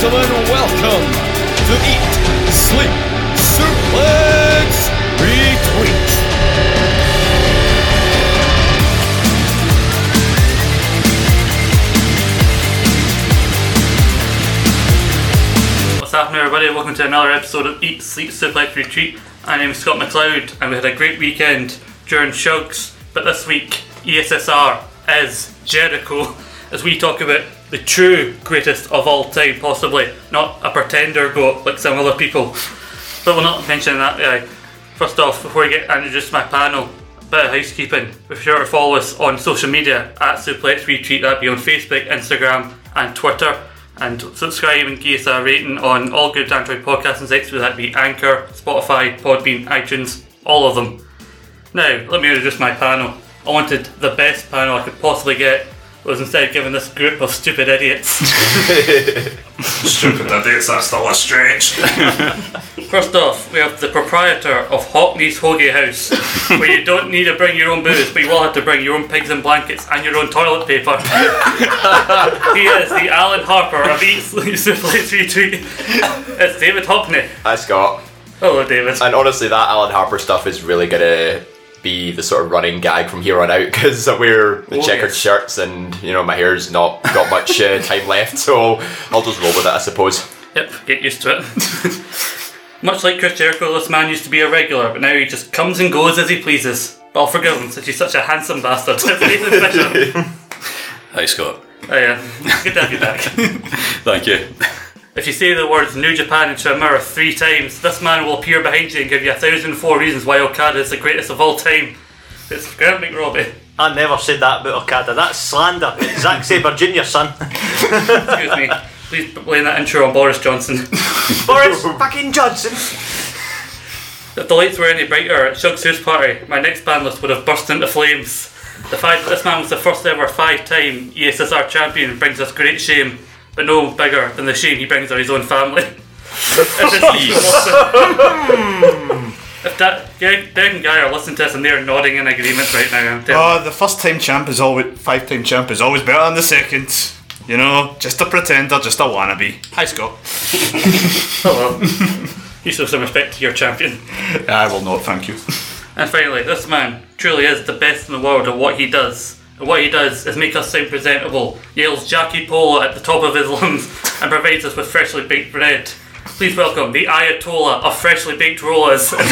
gentlemen, welcome to Eat, Sleep, Suplex, Retweet. What's happening, everybody? Welcome to another episode of Eat, Sleep, Suplex, Retweet. My name is Scott McLeod, and we had a great weekend during Shugs. But this week, ESSR is Jericho, as we talk about the true greatest of all time, possibly not a pretender goat like some other people. But we're not mentioning that guy. First off, before we get introduced to my panel, a bit of housekeeping. Be sure to follow us on social media at Suplex Retweet. That'd be on Facebook, Instagram, and Twitter. And subscribe and give us a rating on all good Android podcasting sites, whether that be Anchor, Spotify, Podbean, iTunes, all of them. Now, let me introduce my panel. I wanted the best panel I could possibly get, was instead given this group of stupid idiots. Stupid idiots, that's still a stretch. First off, we have the proprietor of Hockney's Hoagie House, where you don't need to bring your own booze, but you will have to bring your own pigs and blankets and your own toilet paper. he is the Alan Harper of Eat Sleep Suplex Retweet. It's David Hockney. Hi Scott. Hello, David. And honestly, that Alan Harper stuff is really gonna be the sort of running gag from here on out because I wear the Oh, checkered yes. shirts and you know my hair's not got much uh, time left, so I'll just roll with it, I suppose. Yep, get used to it. Much like Chris Jericho, this man used to be a regular, but now he just comes and goes as he pleases. But I'll forgive him since he's such a handsome bastard. Nathan Hi Scott. Oh yeah, good to have you back. Thank you. If you say the words New Japan into a mirror three times, this man will appear behind you and give you a thousand and four reasons why Okada is the greatest of all time. It's Grant McRobbie. I never said that about Okada. That's slander. Zack Sabre Jr. son. Excuse me. Please blame that intro on Boris Johnson. Boris fucking Johnson. If the lights were any brighter at Shug's house party, my next panelist would have burst into flames. The fact that this man was the first ever five-time E ESSR champion brings us great shame, but no bigger than the shame he brings on his own family. Hmm. if this if that Greg, Greg and Guy are listening to this and they're nodding in agreement right now, I'm telling Oh, the first time champ is always five time champ is always better than the second. You know, just a pretender, just a wannabe. Hi Scott. Oh, Hello. you show some respect to your champion. I will not, thank you. And finally, this man truly is the best in the world at what he does. And what he does is make us sound presentable, yells Jackie Polo at the top of his lungs, and provides us with freshly baked bread. Please welcome the Ayatollah of freshly baked rollers. How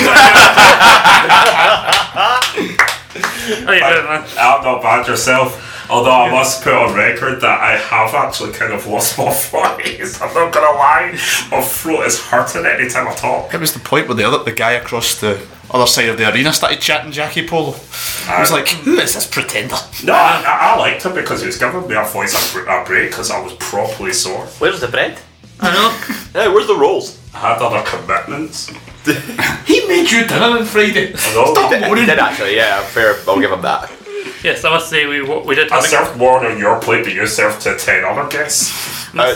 you doing, man? I'm not bad yourself. Although I must put on record that I have actually kind of lost my voice. I'm not gonna lie. My throat is hurting anytime I talk. It was the point where the other the guy across the other side of the arena started chatting Jackie Polo. I was like, hmm, who is this pretender? No, I, I, I liked it because it was giving me a voice a, br- a break because I was properly sore. Where's the bread? I know. Hey, where's the rolls? I had other commitments. He made you dinner on Friday. Although He did, he did actually, yeah, fair. I'll give him that. Yes, I must say we we did I have a served more on your plate than you served to ten other guests. Uh,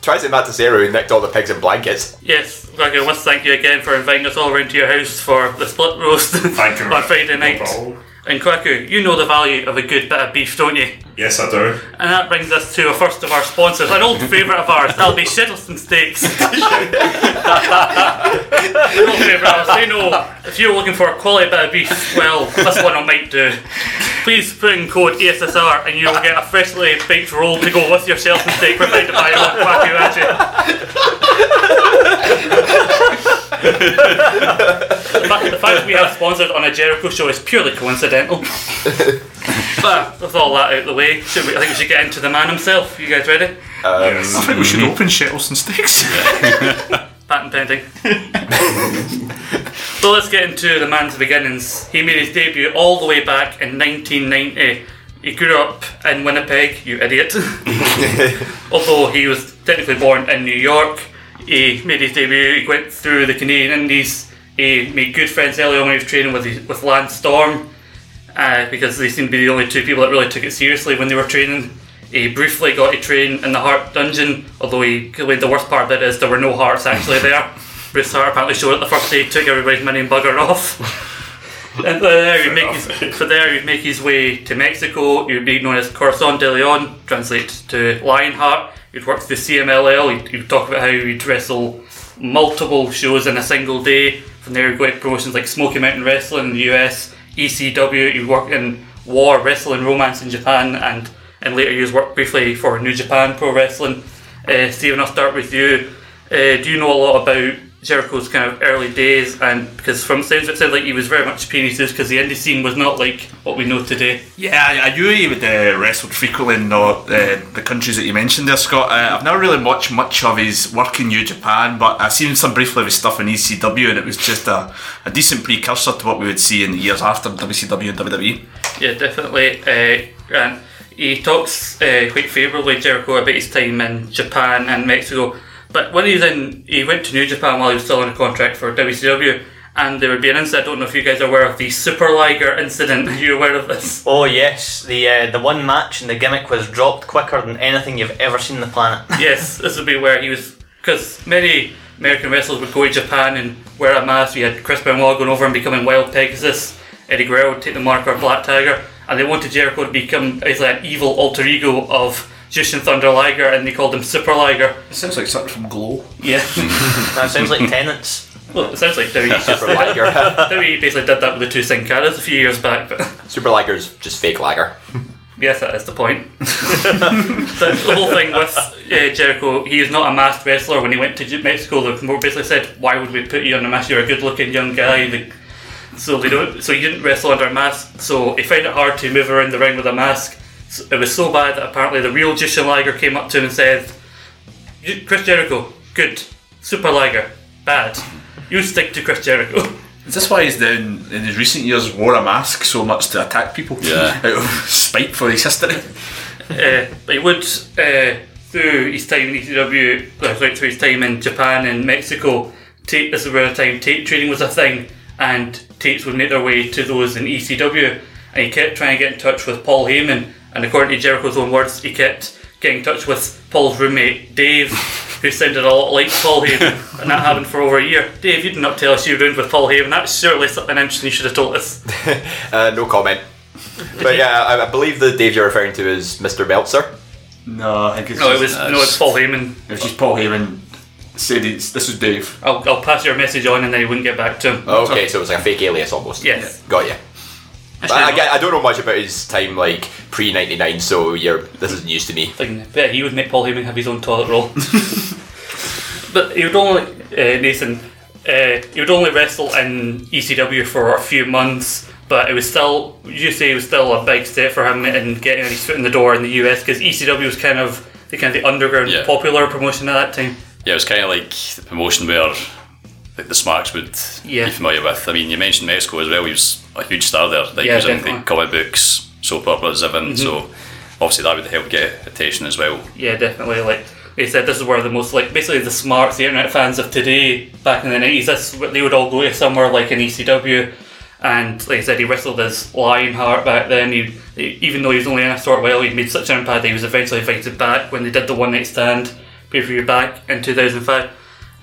try saying that to Sarah who nicked all the pigs and blankets. Yes, like I must thank you again for inviting us all around to your house for the split roast Thank you. on Friday No night. problem. And Kwaku, you know the value of a good bit of beef, don't you? Yes, I do. And that brings us to a first of our sponsors, an old favourite of ours. That'll be Shittleton Steaks. old favourite of ours. They know if you're looking for a quality bit of beef, well, this one I might do. Please put in code ESSR and you'll get a freshly baked roll to go with your Shittleton steak provided by old Kwaku Achi. the, fact, the fact that we have sponsored on a Jericho show is purely coincidental. but with all that out of the way, should we, I think we should get into the man himself. You guys ready? Um, yes. I think we should mm-hmm. open Shettleston Sticks. Patent pending. so let's get into the man's beginnings. He made his debut all the way back in 1990. He grew up in Winnipeg, you idiot. Although he was technically born in New York, he made his debut. He went through the Canadian Indies. He made good friends early on when he was training with his, with Lance Storm, uh, because they seemed to be the only two people that really took it seriously when they were training. He briefly got a train in the Hart Dungeon, although he claimed the worst part of it is there were no Harts actually there. Bruce Hart apparently showed it the first day, took everybody's money and buggered off. And there he'd make his, so there he'd make his way to Mexico. He'd be known as Corazon de Leon, translates to Lionheart. He'd work the CMLL. He'd, he'd talk about how he'd wrestle multiple shows in a single day. From there, he'd go to promotions like Smoky Mountain Wrestling in the US, ECW. He'd work in War Wrestling Romance in Japan, and in later years worked briefly for New Japan Pro Wrestling. Uh, Stephen, I'll start with you. Uh, do you know a lot about Jericho's kind of early days? And because from sounds it sounds like he was very much penises because the indie scene was not like what we know today. Yeah, I, I knew he would uh, wrestled frequently in the, uh, the countries that you mentioned there, Scott. Uh, I've never really watched much of his work in New Japan, but I've seen some briefly of his stuff in ECW, and it was just a, a decent precursor to what we would see in the years after WCW and WWE. Yeah, definitely. Uh, and he talks uh, quite favourably Jericho about his time in Japan and Mexico. But when he was in, he went to New Japan while he was still on a contract for WCW, and there would be an incident. I don't know if you guys are aware of the Super Liger incident. Are you aware of this? Oh yes, the uh, the one match and the gimmick was dropped quicker than anything you've ever seen on the planet. yes, this would be where he was because many American wrestlers would go to Japan and wear a mask. We had Chris Benoit going over and becoming Wild Pegasus. Eddie Guerrero would take the marker of Black Tiger, and they wanted Jericho to become basically an evil alter ego of Jushin Thunder Liger, and they called him Super Liger. It sounds like something from Glow. Yeah, that sounds like tenants. well, it sounds like WWE. Super Liger. WWE basically did that with the two Sin Caras a few years back, but Super Liger's just fake lager. yes, that is the point. the, the whole thing with uh, Jericho, he is not a masked wrestler. When he went to Mexico, the promoter basically said, "Why would we put you on a mask? You're a good-looking young guy." The, so they don't. So he didn't wrestle under a mask. So he found it hard to move around the ring with a mask. So it was so bad that apparently the real Jushin Liger came up to him and said, "Chris Jericho, good. Super Liger, bad. You stick to Chris Jericho." Is this why he's then in his recent years wore a mask so much to attack people? Yeah. Out of spite for his history. uh, but he would uh, through his time in ECW, uh, sorry, through his time in Japan and Mexico. Tape, this is where the time tape trading was a thing, and tapes would make their way to those in ECW. And he kept trying to get in touch with Paul Heyman, and according to Jericho's own words, he kept getting in touch with Paul's roommate Dave, who sounded a lot like Paul Heyman, and that happened for over a year. Dave, you did not tell us you were doing with Paul Heyman. That's surely something interesting you should have told us. Uh, no comment. But yeah, I, I believe the Dave you're referring to is Mr. Meltzer. No, I think it's No, it just, was no, it's Paul Heyman. it was just Paul Heyman said it's, this is Dave. I'll, I'll pass your message on and then he wouldn't get back to him. Okay, so it was like a fake alias almost. Yes. Got you. But Actually, I, I don't know much about his time like pre ninety nine, so you're this is news to me. thing. Bet he would make Paul Heyman have his own toilet roll. but he would only uh, Nathan. Uh, he would only wrestle in ECW for a few months, but it was still. You say it was still a big step for him in getting his foot in the door in the US because ECW was kind of the kind of the underground Yeah. popular promotion at that time. Yeah, it was kind of like the promotion where like the Smarks would Yeah. be familiar with. I mean, you mentioned Mexico as well. He was a huge star there. Like Yeah, he was definitely. the comic books, soap operas, everything. So mm-hmm. obviously that would help get attention as well. Yeah, definitely. Like they said, this is where the most like basically the smarts, the internet fans of today, back in the nineties. This they would all go to somewhere like an ECW, and like I said, he wrestled as Lionheart back then. He, he- even though he was only in a short while, he made such an impact. that He was eventually invited back when they did the one night stand pay per view back in two thousand five.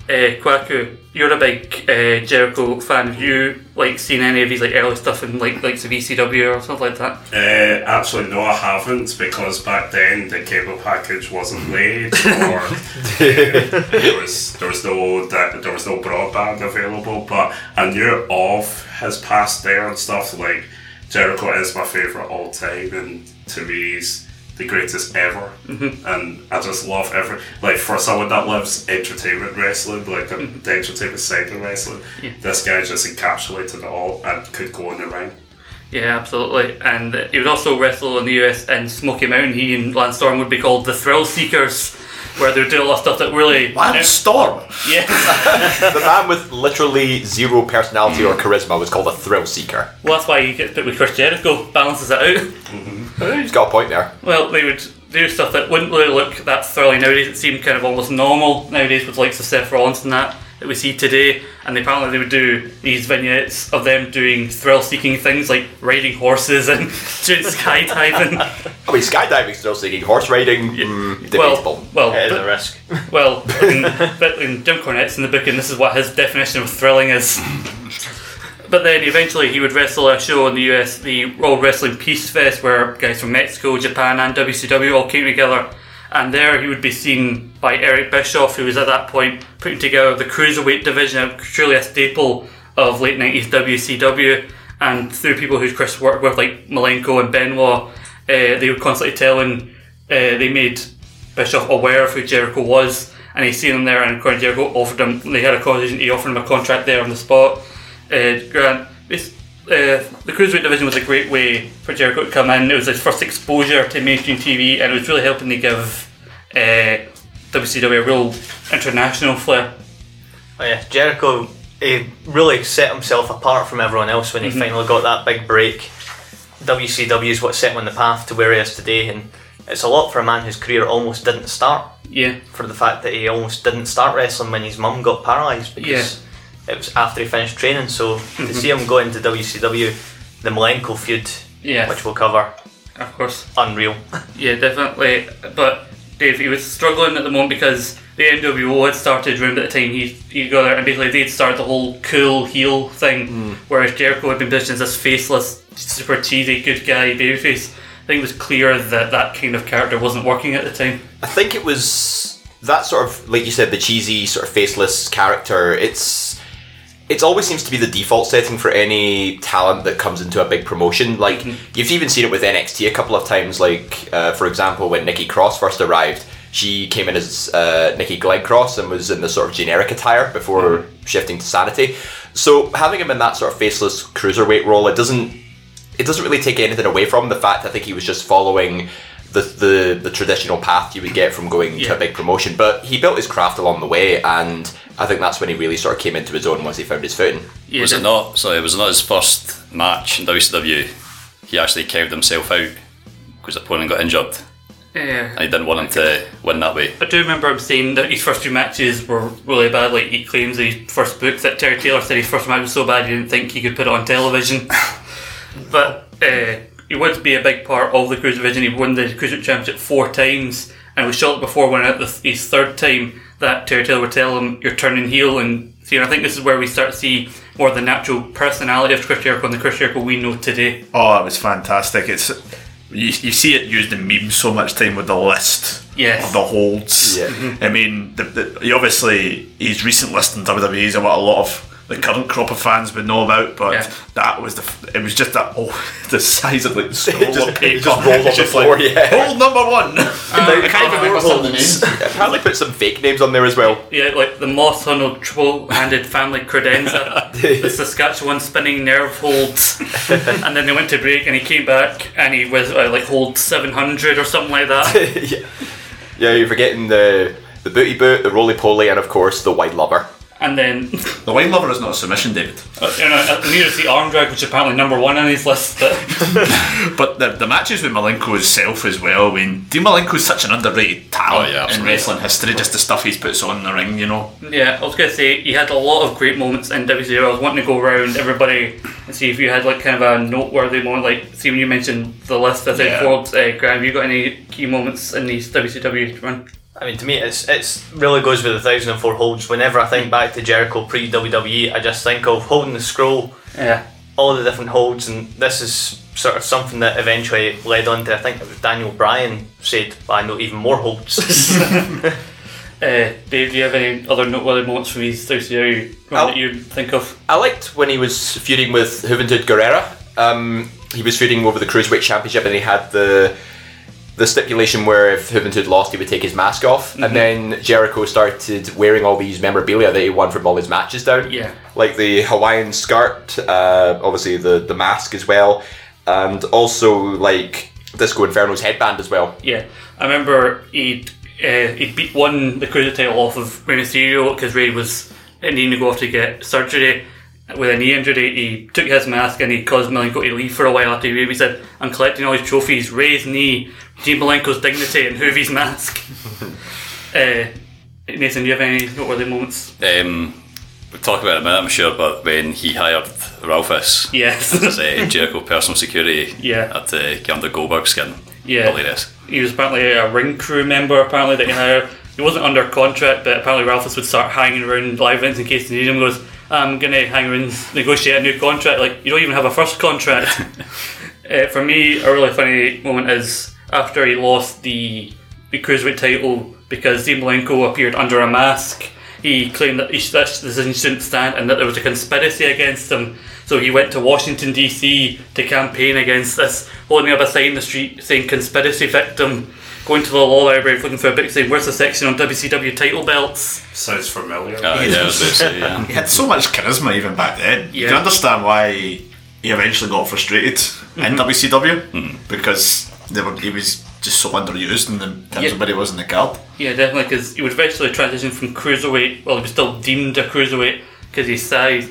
Uh, Kwaku, you're a big uh, Jericho fan. Have you like seen any of his like early stuff in like like the ECW or something like that? Uh, actually, no, I haven't because back then the cable package wasn't laid, or uh, there was there was no that there was no broadband available. But I knew of his past there and stuff. Like Jericho is my favorite all time, and to me he's the greatest ever. Mm-hmm. And I just love every like for someone that loves entertainment wrestling, like the, mm-hmm. the entertainment side of wrestling. This guy just encapsulated it all and could go in the ring. Yeah, absolutely. And uh, he would also wrestle in the US in Smoky Mountain. He and Lance Storm would be called the Thrill Seekers, where they would do a lot of stuff that really. Wild Storm. Yeah. The man with literally zero personality or mm. charisma was called a thrill seeker. well, that's why he gets put with Chris Jericho, balances it out. Mm-hmm. He's got a point there. Well, they would do stuff that wouldn't really look that thrilling nowadays. It seemed kind of almost normal nowadays with likes of Seth Rollins and that that we see today. And they, apparently they would do these vignettes of them doing thrill-seeking things like riding horses and doing skydiving. I mean, skydiving still seeking, horse riding, mm, debatable. well, well, It is but- a risk. Well, in, but in Jim Cornette's in the book, and this is what his definition of thrilling is. But then eventually he would wrestle a show in the US, the World Wrestling Peace Fest, where guys from Mexico, Japan, and WCW all came together. And there he would be seen by Eric Bischoff, who was at that point putting together the cruiserweight division, truly a staple of late 90s WCW. And through people who Chris worked with, like Malenko and Benoit, uh, they were constantly telling, uh, they made Bischoff aware of who Jericho was. And he seen him there, and Jericho, offered him, they had a conversation, he offered him a contract there on the spot. Uh, Grant, this, uh, the cruiserweight division was a great way for Jericho to come in. It was his first exposure to mainstream TV, and it was really helping to give uh, WCW a real international flair. Oh yeah, Jericho he really set himself apart from everyone else when he finally got that big break. WCW is what set him on the path to where he is today, and it's a lot for a man whose career almost didn't start. Yeah, For the fact that he almost didn't start wrestling when his mum got paralysed because it was after he finished training. So to see mhm. him go into WCW, the Malenko feud, yeah, which we'll cover, of course. unreal. Yeah, definitely. But Dave, he was struggling at the moment because the NWO had started around at the time he he got there, and basically they'd started the whole cool heel thing, mm. whereas Jericho had been positioned as this faceless, super cheesy good guy babyface. I think it was clear that that kind of character wasn't working at the time. I think it was that sort of, like you said, the cheesy sort of faceless character. It's it always seems to be the default setting for any talent that comes into a big promotion. Like you've even seen it with NXT a couple of times. Like uh, for example, when Nikki Cross first arrived, she came in as uh, Nikki Glencross and was in the sort of generic attire before shifting to Sanity. So having him in that sort of faceless cruiserweight role, it doesn't it doesn't really take anything away from the fact I think he was just following the the, the traditional path you would get from going Yeah. to a big promotion. But he built his craft along the way, and I think that's when he really sort of came into his own once he found his footing. Yeah, was it not? So it was not his first match in WCW. He actually carried himself out because the opponent got injured, Yeah. and he didn't want him to win that way. I do remember him saying that his first two matches were really bad. Like he claims in his first book that Terry Taylor said his first match was so bad he didn't think he could put it on television. but uh, he would be a big part of the cruise division. He won the cruiserweight championship four times, and was shot before winning it the, his third time. That Terry Taylor would tell him, "You're turning heel," and see, and I think this is where we start to see more of the natural personality of Chris Jericho and the Chris Jericho we know today. Oh, it was fantastic. It's you, you see it used in memes so much time with the list Yes. of the holds. Yeah. I mean, the, the, he obviously his recent list in WWE is what a lot of the current crop of fans would know about, but Yeah. that was the it was just that oh the size of like the scroll It just- of paper. just rolls on It's the floor, like, yeah. Hold number one. I can't even remember some of the names. Apparently, put some fake names on there as well. Yeah, like the Moss Huddled triple-handed family credenza, the Saskatchewan spinning nerve holds, and then they went to break, and he came back, and he was uh, like hold seven hundred or something like that. yeah. yeah, you're forgetting the the booty boot, the roly poly, and of course the wide lubber. And then, the wine lover is not a submission, David. you know, near the arm drag, which is apparently number one on his list. But But the, the matches with Malenko himself as well. I mean, Dean Malenko's such an underrated talent Oh, yeah, in wrestling history. Just the stuff he's puts on in the ring, you know. yeah, I was gonna say he had a lot of great moments in WCW. I was wanting to go around everybody and see if you had like kind of a noteworthy moment. Like, see when you mentioned the list, I said Yeah. Forbes, uh, Graham, you got any key moments in these WCW run? I mean, to me, it's it's really goes with the thousand and four holds. Whenever I think back to Jericho pre WWE, I just think of holding the scroll, Yeah. all the different holds, and this is sort of something that eventually led on to I think it was Daniel Bryan said, "I know even more holds." Uh, Dave, do you have any other noteworthy moments from his WCW run I'll- that you think of? I liked when he was feuding with Juventud Guerrera. Um, he was feuding over the Cruiserweight Championship and he had the the stipulation where if Juventud lost, he would take his mask off. And then Jericho started wearing all these memorabilia that he won from all his matches down. Yeah. Like the Hawaiian skirt, uh, obviously the, the mask as well, and also like Disco Inferno's headband as well. Yeah, I remember he'd uh, he beat won the cruiser title off of Rey Mysterio because Rey was needing to go off to get surgery with a knee injury. He took his mask and he caused Malenko to leave for a while after he he said, "I'm collecting all his trophies: Rey's knee, Dean Malenko's dignity, and Juvi's mask." uh, Nathan, do you have any noteworthy moments? Um, we'll talk about it in a minute, I'm sure, but when he hired Ralphus Yes. as uh, Jericho personal security Yeah. at uh, get under Goldberg skin, Yeah. hilarious. he was apparently a ring crew member apparently that he hired. He wasn't under contract, but apparently Ralphus would start hanging around live events in case they needed him. Goes, I'm gonna hang around, negotiate a new contract. Like you don't even have a first contract. uh, for me, a really funny moment is after he lost the the cruiserweight title because Dean Malenko appeared under a mask. He claimed that he, this decision shouldn't stand and that there was a conspiracy against him. So he went to Washington D.C. to campaign against this, holding up a sign in the street saying "conspiracy victim." Going to the law library looking for a book saying "Where's the section on WCW title belts?" Sounds familiar. Uh, yeah, I was about to say, yeah. He had so much charisma even back then. You can understand why he eventually got frustrated in WCW because they were, he was just so underused in the terms Yeah. of where he was in the card. Yeah, definitely, because he would eventually transition from cruiserweight. Well, he was still deemed a cruiserweight because his size,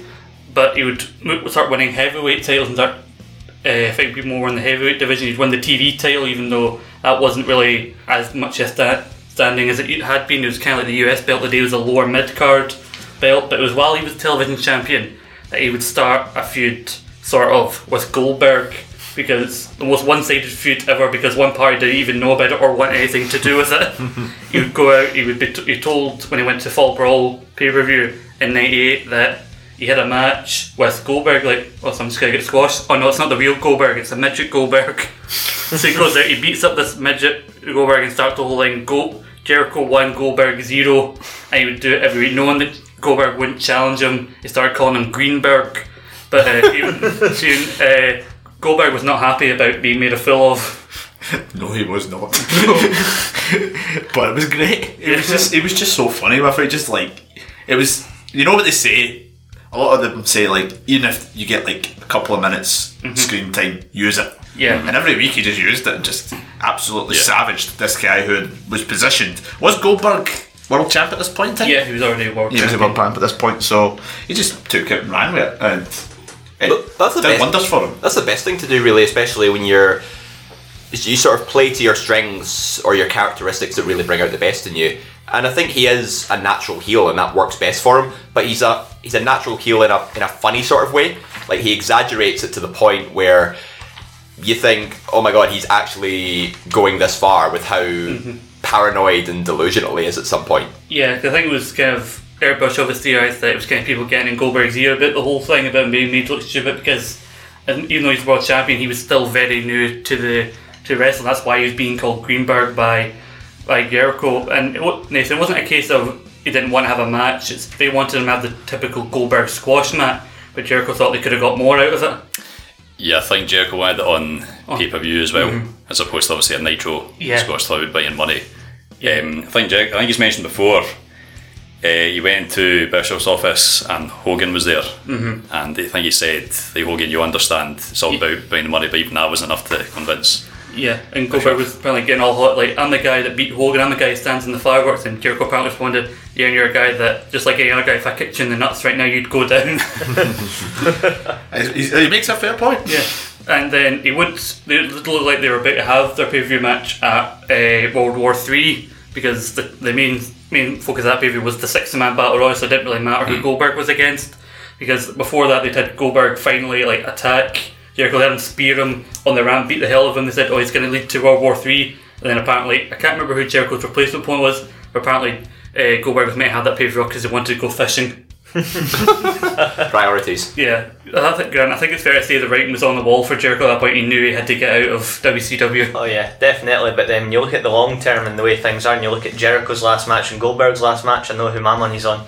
but he would start winning heavyweight titles and start. Uh, I think people more in the heavyweight division. He'd win the TV title, even though that wasn't really as much a sta- standing as it had been. It was kind of like the US belt. The day was a lower mid card belt, but it was while he was television champion that he would start a feud, sort of, with Goldberg. Because the most one-sided feud ever, because one party didn't even know about it or want anything to do with it. he would go out. He would be t- he told when he went to Fall Brawl pay-per-view in '98 that he had a match with Goldberg. Like, oh, so I'm just gonna get squashed. Oh no, it's not the real Goldberg. It's a midget Goldberg. so he goes out. He beats up this midget Goldberg and starts the whole line. Go Jericho one, Goldberg zero, and he would do it every week, knowing that Goldberg wouldn't challenge him. He started calling him Greenberg, but uh, he, soon uh, Goldberg was not happy about being made a fool of. No, he was not. but it was great. It was just it was just so funny with it. Just like it was you know what they say? A lot of them say like even if you get like a couple of minutes mm-hmm. screen time, use it. Yeah. And every week he just used it and just absolutely Yeah. savaged this guy who was positioned. Was Goldberg world champ at this point in time? Yeah, he was already world He was a world champ at this point, so he just took it and ran with it and it But that's the did best- wonders for him. That's the best thing to do, really, especially when you're you sort of play to your strengths or your characteristics that really bring out the best in you. And I think he is a natural heel, and that works best for him. But he's a he's a natural heel in a in a funny sort of way. Like he exaggerates it to the point where you think, oh my god, he's actually going this far with how mm-hmm. paranoid and delusional he is at some point. Yeah, I think it was kind of Airbush obviously theorised that it was kind of people getting in Goldberg's ear about the whole thing about him being made to look stupid because and even though he's world champion, he was still very new to the to wrestling. That's why he was being called Greenberg by by Jericho. And it, Nathan, it wasn't a case of he didn't want to have a match. It's, they wanted him to have the typical Goldberg squash match, but Jericho thought they could have got more out of it. Yeah, I think Jericho wanted it on pay per view as well, as opposed to obviously a Nitro Mm-hmm. Yeah. squash thought would buying money. Um, I think Jer- I think he's mentioned before. Uh, he went to Bischoff's office and Hogan was there, mm-hmm. and I think he said, "Hey Hogan, you understand it's all about buying the money, but even that wasn't enough to convince." Yeah, and Goldberg was apparently getting all hot, like, I'm the guy that beat Hogan, I'm the guy who stands in the fireworks, and Jericho apparently responded, yeah, and you're a guy that, just like any other guy, if I kicked you in the nuts right now, you'd go down. He, he makes a fair point. yeah. And then he would, they looked like they were about to have their pay-per-view match at uh, World War Three because the, the main main focus of that pay-per-view was the six-man battle royal, so it didn't really matter who Goldberg was against, because before that they'd had Goldberg finally, like, attack Jericho, let him spear him on the ramp, beat the hell of him, they said, oh, he's going to lead to World War Three, and then apparently, I can't remember who Jericho's replacement point was, but apparently uh, Goldberg was meant to have that pay-per-view because he wanted to go fishing. Priorities. Yeah, I think, Grant, I think it's fair to say the writing was on the wall for Jericho at that point. He knew he had to get out of WCW. Oh yeah, definitely. But then you look at the long term and the way things are, and you look at Jericho's last match and Goldberg's last match, I know who my money's on.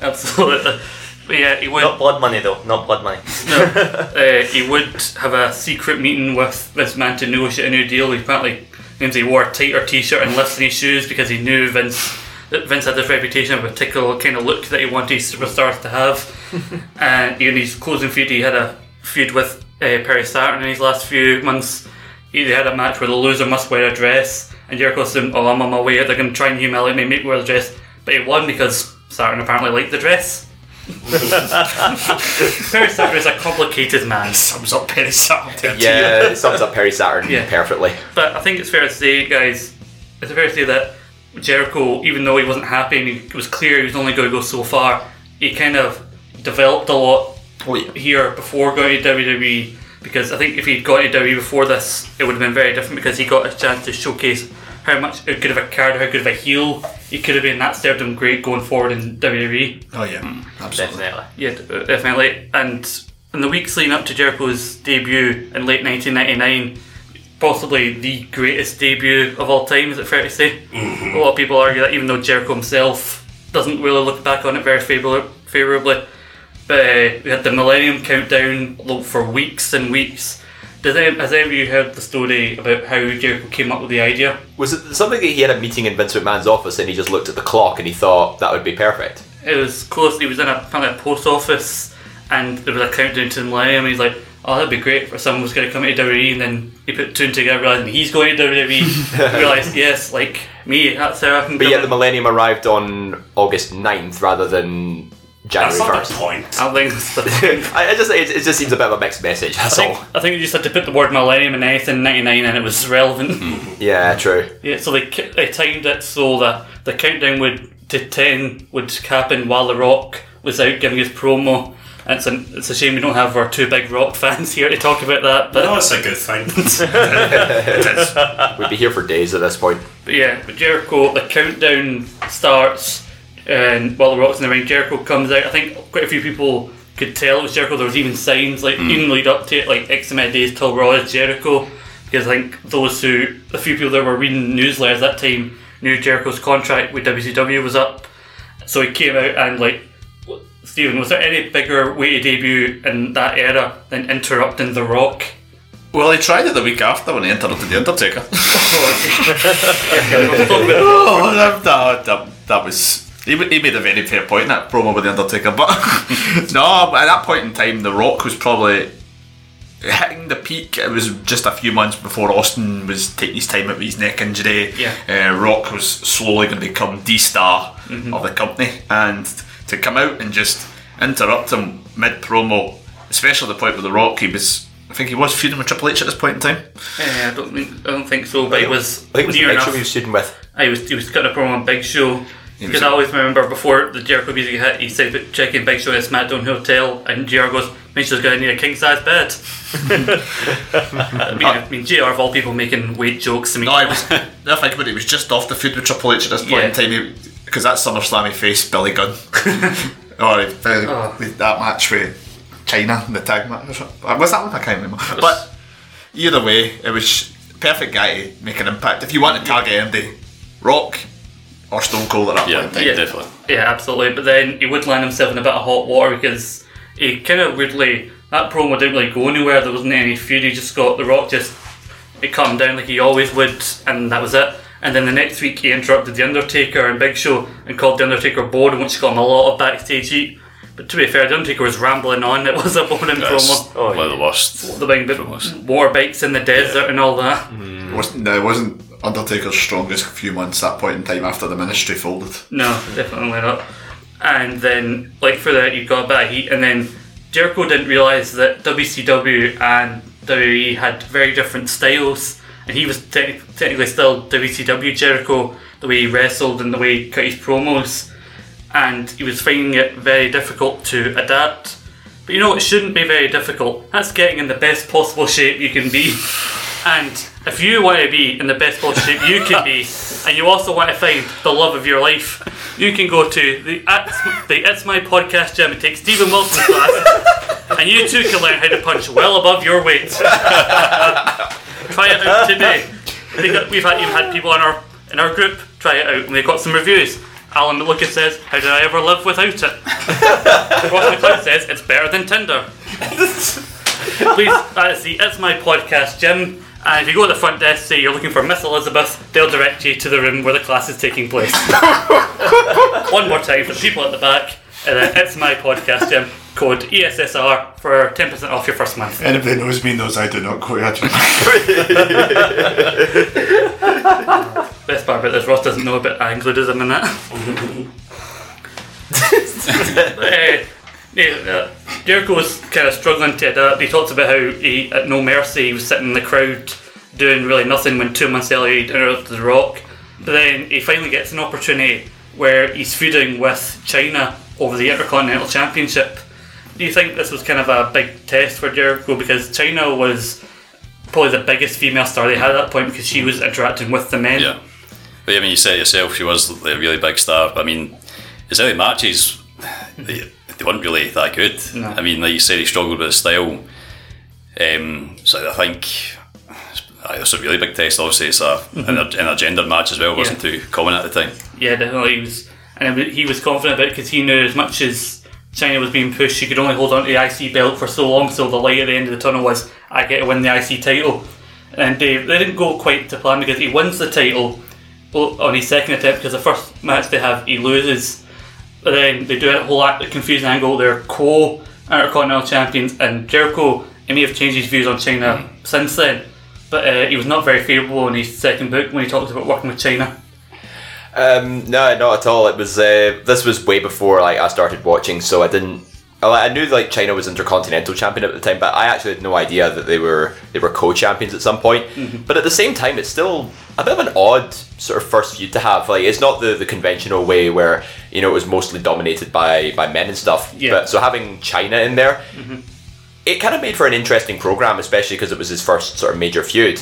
Absolutely. But yeah, he would. Not blood money though, not blood money. uh, he would have a secret meeting with this man to negotiate a new deal. He apparently claims he wore a tighter T-shirt and lifts in his shoes because he knew Vince that Vince had this reputation of a particular kind of look that he wanted superstars to have. and in his closing feud, he had a feud with uh, Perry Saturn in his last few months. He they had a match where the loser must wear a dress, and Jericho said, "Oh, I'm on my way. They're going to try and humiliate me, make me wear the dress." But he won because Saturn apparently liked the dress. Perry Saturn is a complicated man. Sums up Perry Saturn. Yeah, it sums up Perry Saturn Yeah. perfectly. But I think it's fair to say, guys, it's fair to say that Jericho, even though he wasn't happy and it was clear he was only going to go so far, he kind of developed a lot Oh, yeah. here before going to WWE. Because I think if he'd gone to WWE before this, it would have been very different because he got a chance to showcase how much how good of a character, how good of a heel he could have been. That served him great going forward in WWE. Oh yeah, absolutely. Definitely. Yeah, uh, definitely. And in the weeks leading up to Jericho's debut in late 1999, possibly the greatest debut of all time. Is it fair to say? A lot of people argue that, even though Jericho himself doesn't really look back on it very favor- favorably. But uh, we had the Millennium Countdown for weeks and weeks. Does any, has any of you heard the story about how Jericho came up with the idea? Was it something that he had a meeting in Vince McMahon's office and he just looked at the clock and he thought that would be perfect? It was close. He was in a kind of post office, and there was a countdown to the millennium. He's like, "Oh, that'd be great if someone was going to come to WWE." And then he put two and together, realizing he's going to WWE. realized, yes, like me, that's how I can. But yet the. Millennium arrived on August 9th rather than January not the 1st. point. I don't think that's the thing. I, I just it, it just seems a bit of a mixed message. I That's think, all. I think you just had to put the word millennium in anything 99 and it was relevant. Hmm. Yeah, true. yeah, so they, ki- they timed it so that the countdown would to 10 would happen while The Rock was out giving his promo. And it's a, it's a shame we don't have our two big rock fans here to talk about that. But No, it's a good thing. it is. We'd be here for days at this point. But yeah, but Jericho, the countdown starts, and while the Rock's in the ring, Jericho comes out. I think quite a few people could tell it was Jericho. There was even signs like hmm. even lead up to it, like X amount of days till Raw is Jericho, because I think those who, a few people that were reading newsletters that time, knew Jericho's contract with WCW was up. So he came out and like. Stephen, was there any bigger way to debut in that era than interrupting The Rock? Well, he tried it the week after when he interrupted The Undertaker. oh, oh, that, that, that was. He, he made a very fair point in that promo with The Undertaker, but no, at that point in time, The Rock was probably hitting the peak. It was just a few months before Austin was taking his time out with his neck injury. Yeah. Uh, Rock was slowly going to become the star of the company, and to come out and just interrupt him mid promo, especially the point with The Rock, he was. I think he was feuding with Triple H at this point in time. Yeah, I don't think I don't think so, but it was I think it was the near Big Show enough. he was shooting with. I was he was cutting a promo on Big Show because I always remember before the Jericho music hit, he said that checking Big Show in a SmackDown hotel, and JR goes, "Mitchell's gonna need a king size bed." I mean, I mean, JR of all people making weight jokes. I mean, No, I was. I think about it. He was just off the feud with Triple H at this point Yeah. in time because that SummerSlam he faced Billy Gunn. or he, Oh. with that match with Chyna, the tag match. or. Uh, was that one? I can't remember. But either way, it was perfect guy to make an impact. If you want to target anybody, Rock or Stone Cold at that Yeah, point. Yeah. definitely. Yeah, absolutely. But then he would land himself in a bit of hot water because he kind of weirdly that promo didn't really go anywhere. There wasn't any feud. He just got the Rock just it calmed him down like he always would, and that was it. And then the next week he interrupted the Undertaker and Big Show and called the Undertaker boring, which got him a lot of backstage heat. But to be fair, the Undertaker was rambling on. It was a boring That's promo. Oh, one of the worst. The big bit promos. motorbikes in the desert and all that. Mm. It wasn't, no, it wasn't Undertaker's strongest few months at that point in time after the ministry folded. No, definitely not. And then, like for that, you've got a bit of heat, and then Jericho didn't realize that WCW and WWE had very different styles, and he was te- technically still WCW Jericho, the way he wrestled and the way he cut his promos, and he was finding it very difficult to adapt. But you know, it shouldn't be very difficult. That's getting in the best possible shape you can be. And if you want to be in the best possible shape you can be, and you also want to find the love of your life, you can go to the It's, the it's My Podcast gym and take Stephen Wilson's class, and you too can learn how to punch well above your weight. try it out today. We've had, even had people in our in our group try it out, and we got some reviews. Alan McLucas says, "How did I ever live without it?" Ross McLeod says, "It's better than Tinder." Please, uh, that is the It's My Podcast gym. And uh, if you go to the front desk, say you're looking for Miss Elizabeth, they'll direct you to the room where the class is taking place. One more time for the people at the back. And then It's My Podcast gym. Code ESSR for 10% off your first month. Anybody knows me knows I do not quit. Best part about this, Ross doesn't know about I included him in that. uh, yeah, uh, Jericho's kind of struggling to adapt. He talks about how he, at No Mercy, he was sitting in the crowd doing really nothing when two months earlier he interrupted The Rock. But then he finally gets an opportunity where he's feuding with Chyna over the Intercontinental Championship. Do you think this was kind of a big test for Jericho because Chyna was probably the biggest female star they had at that point because she was interacting with the men? Yeah. But I mean, you said it yourself, she was a really big star. But I mean, his early matches, they, they weren't really that good. No. I mean, like you said, he struggled with his style. Um, so I think Aye, that's a really big test. Obviously, it's a Mm-hmm. in a, in a gender match as well. It wasn't too common at the time. Yeah, definitely. He was, and he was confident about it because he knew as much as Chyna was being pushed, he could only hold on to the IC belt for so long. So the light at the end of the tunnel was, I get to win the IC title. And Dave, they didn't go quite to plan because he wins the title on his second attempt because the first match they have, he loses. But then they do a whole act of confusing angle. They're co Intercontinental champions, and Jericho. He may have changed his views on Chyna since then, but uh, he was not very favourable in his second book when he talked about working with Chyna. Um, no, not at all. It was uh, this was way before like I started watching, so I didn't. I knew like Chyna was intercontinental champion at the time, but I actually had no idea that they were they were co-champions at some point. But at the same time, it's still a bit of an odd sort of first feud to have. Like it's not the, the conventional way where you know it was mostly dominated by by men and stuff. Yeah. But so having Chyna in there, it kind of made for an interesting program, especially because it was his first sort of major feud.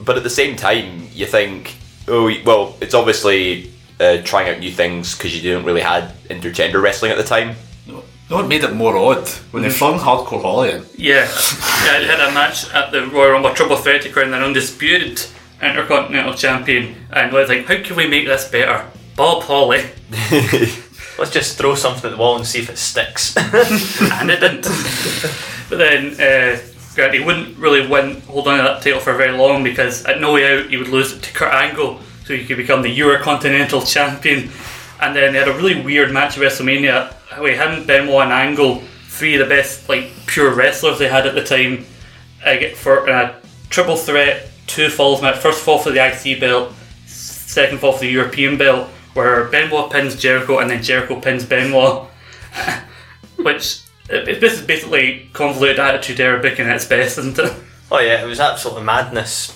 But at the same time, you think, oh, well, it's obviously uh, trying out new things because you didn't really had intergender wrestling at the time. No, it made it more odd when they flung Hardcore Holly in. Yeah, yeah, they had a match at the Royal Rumble Triple Threat to crown an undisputed Intercontinental Champion, and we're like, how can we make this better? Bob Holly, Let's just throw something at the wall and see if it sticks. and it didn't. but then, uh, He wouldn't really win, hold on to that title for very long because at No Way Out he would lose it to Kurt Angle, so he could become the Eurocontinental Champion. And then they had a really weird match at WrestleMania with him, Benoit, and Angle, three of the best like pure wrestlers they had at the time, uh, get for a triple threat, two falls match. First fall for the IC belt, second fall for the European belt, where Benoit pins Jericho and then Jericho pins Benoit, which this is basically convoluted attitude Arabic in its best, isn't it? oh yeah, it was absolutely madness.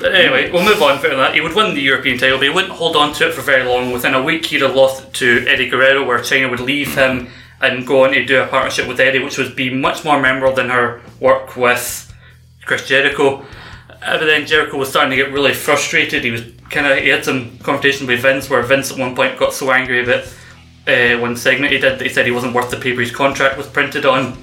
But anyway, we'll move on from that. He would win the European title, but he wouldn't hold on to it for very long. Within a week, he'd have lost it to Eddie Guerrero, where Chyna would leave him and go on to do a partnership with Eddie, which would be much more memorable than her work with Chris Jericho. Uh, but then Jericho was starting to get really frustrated. He was kind of he had some confrontation with Vince, where Vince at one point got so angry about uh, one segment he did that he said he wasn't worth the paper his contract was printed on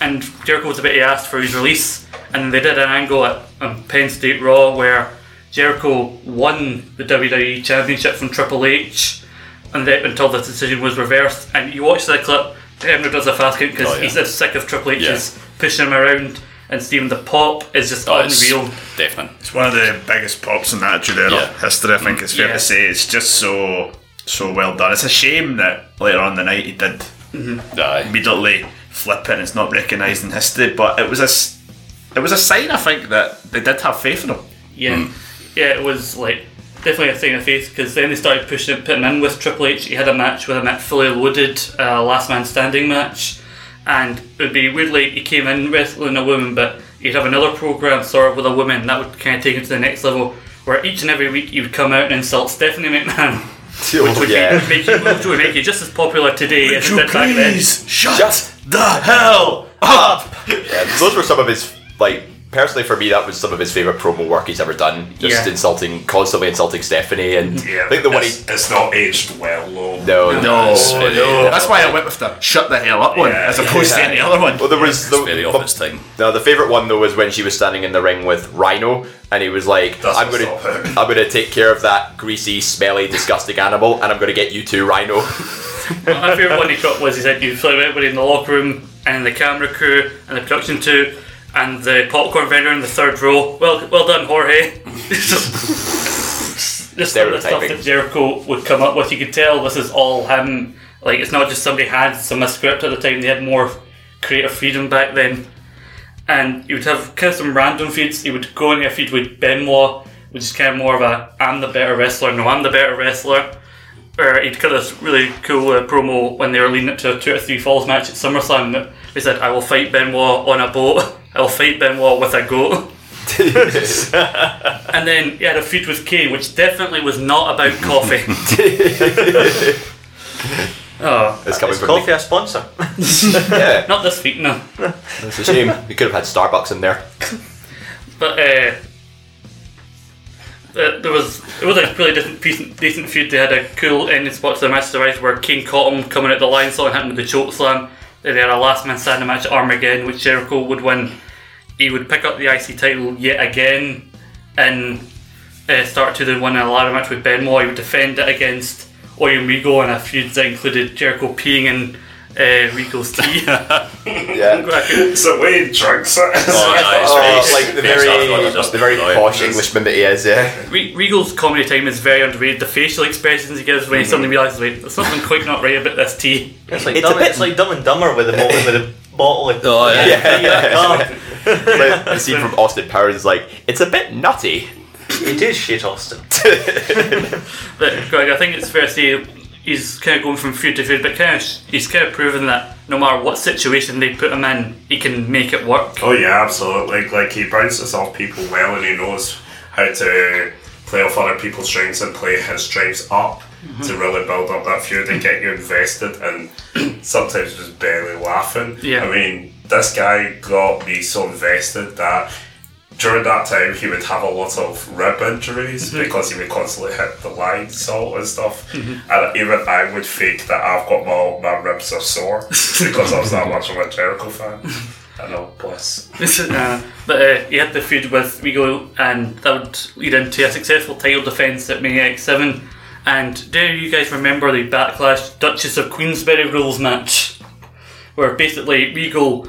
and Jericho was a bit he asked for his release, and they did an angle at um, Penn State Raw where Jericho won the WWE Championship from Triple H, and then until the decision was reversed. And you watch that clip, Hebner does a fast count because Oh, yeah. he's just sick of Triple H's pushing him around, and Steven the pop is just Oh, it's unreal. Definite. It's one of the biggest pops in that Attitude Era Yeah. history, I think it's fair Yeah. to say. It's just so so well done. It's a shame that later on in the night he did Aye. immediately flip it and it's not recognised in history, but it was a s- it was a sign I think that they did have faith in him. Yeah, yeah, it was like definitely a sign of faith because then they started pushing him, putting him in with Triple H. He had a match with him at Fully Loaded, uh, Last Man Standing match, and it would be weirdly he came in wrestling a woman, but he'd have another program sort of with a woman that would kind of take him to the next level. Where each and every week he would come out and insult Stephanie McMahon, Oh, yeah. make you, which would make you just as popular today as it did back then. shut Just the hell up! Yeah, those were some of his like personally for me that was some of his favorite promo work he's ever done. Just Yeah. insulting, constantly insulting Stephanie, and Yeah, I think the one he it's, it's not aged well, though. no No, It's very- no. That's why I went with the shut the hell up one Yeah. as opposed to Yeah. any other one. Well, there was the, Very the- off its time. No, the favorite one though was when she was standing in the ring with Rhino, and he was like, That's "I'm gonna. I'm gonna take care of that greasy, smelly, disgusting animal, and I'm gonna get you too, Rhino." My favourite one he got was he said you flew everybody in the locker room and the camera crew and the production crew and the popcorn vendor in the third row. Well, well done, Jorge. Just some of the stuff that Jericho would come up with, you could tell this is all him. Like it's not just somebody had some a script at the time; they had more creative freedom back then. And he would have kind of some random feeds. He would go into a feed with Benoit, which is kind of more of a "I'm the better wrestler." No, I'm the better wrestler or he'd cut this really cool uh, promo when they were leading up to a two or three falls match at SummerSlam. that He said, "I will fight Benoit on a boat. I will fight Benoit with a goat." and then he had a feud with Kane, which definitely was not about coffee. oh, It's coming Is from coffee a sponsor? Yeah, not this week, no. it's a shame. We could have had Starbucks in there. But uh, uh, there was it was a really decent, decent, decent feud. They had a cool ending spot to the match to the right where King caught him coming at the line, saw him hit him with the choke slam. Then they had a last man standing match at Armageddon, which Jericho would win. He would pick up the IC title yet again and uh, start to the one in a ladder match with Benoit. He would defend it against Oyen Regal in a feud that included Jericho peeing in uh, Regal's tea. Yeah. It's the way he drinks it. Oh, yeah, his Oh, face- like the very, the very brilliant. posh Englishman that he is. Yeah. Re- Regal's comedy time is very underrated. The facial expressions he gives when he suddenly realizes, wait, there's something quite not right about this tea. It's like, It's a dumb, bit- it's like Dumb and Dumber with the moment with the bottle of Oh, yeah. Yeah, yeah. Oh, Like, the scene from Austin Powers is like, it's a bit nutty. it is shit, Austin. But Greg, I think it's fair to say he's kind of going from feud to feud, but kind of he's kind of proven that no matter what situation they put him in, he can make it work. Oh yeah, absolutely. Like he bounces off people well, and he knows how to play off other people's strengths and play his strengths up mm-hmm. to really build up that feud and get you invested and sometimes just barely laughing. Yeah. I mean, this guy got me so invested that during that time he would have a lot of rib injuries because he would constantly hit the Lionsault and stuff. And even I would fake that I've got my my ribs are sore because I was that much of a Jericho fan. I know, bless. uh, but uh, he had the feud with Regal, and that would lead into a successful title defense at Mania X7. And do you guys remember the Backlash Duchess of Queensberry rules match? Where basically Regal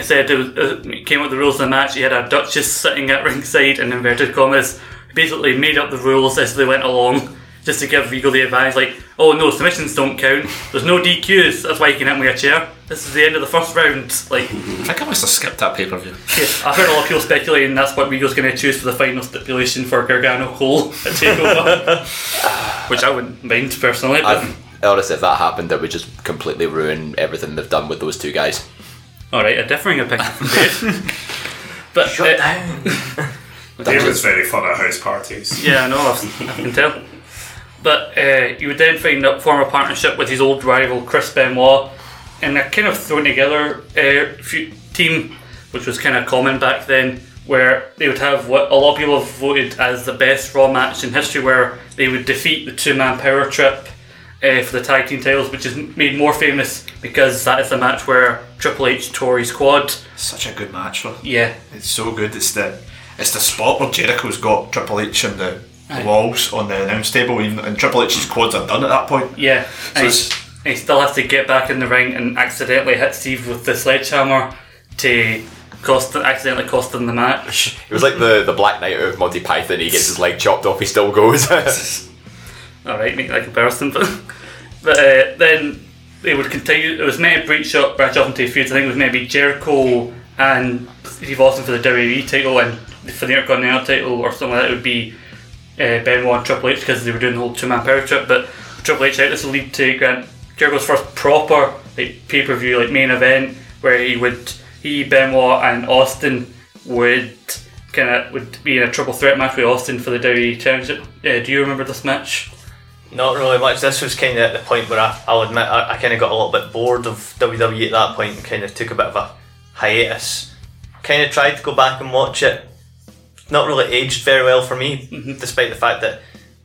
said it was, uh, came up with the rules of the match. He had a Duchess sitting at ringside in inverted commas. Basically made up the rules as they went along, just to give Regal the advantage. Like, oh no, submissions don't count. There's no DQs. That's why you can hit me a chair. This is the end of the first round. Like, I think I must have skipped that pay per view. yeah, I've heard a lot of people speculating that's what Regal's going to choose for the final stipulation for Gargano Cole at TakeOver. Which I wouldn't mind personally. But, I've, honestly, if that happened, that would just completely ruin everything they've done with those two guys. Alright, a differing opinion from Dave. but, Shut uh, down. David's very fun at house parties. Yeah, I know, I've, I can tell. But uh, you would then find a form a partnership with his old rival Chris Benoit in a kind of thrown together uh, team, which was kind of common back then, where they would have what a lot of people have voted as the best Raw match in history, where they would defeat the two man power trip uh, for the tag team titles, which is made more famous because that is the match where Triple H tore his quad. Such a good match, though. Yeah, It's so good. It's the it's the spot where Jericho's got Triple H in the walls on the announce table, even, and Triple H's quads are done at that point. Yeah, and it's- he, he still has to get back in the ring and accidentally hit Steve with the sledgehammer to cost accidentally cost him the match. It was like the, the Black Knight of Monty Python. He gets his leg chopped off, he still goes. All right, make that comparison, but but uh, then they would continue. It was to breach up, branch off into feuds. I think it was maybe Jericho and Steve Austin for the WWE title and for the Intercontinental title or something like that. It would be uh, Benoit and Triple H because they were doing the whole two man power trip. But Triple H out this will lead to Grant Jericho's first proper like pay per view like main event where he would he Benoit and Austin would kind of would be in a triple threat match with Austin for the WWE Championship. Uh, do you remember this match? Not really much. This was kind of at the point where I, I'll admit I, I kind of got a little bit bored of WWE at that point and kind of took a bit of a hiatus. Kind of tried to go back and watch it. Not really aged very well for me, mm-hmm. despite the fact that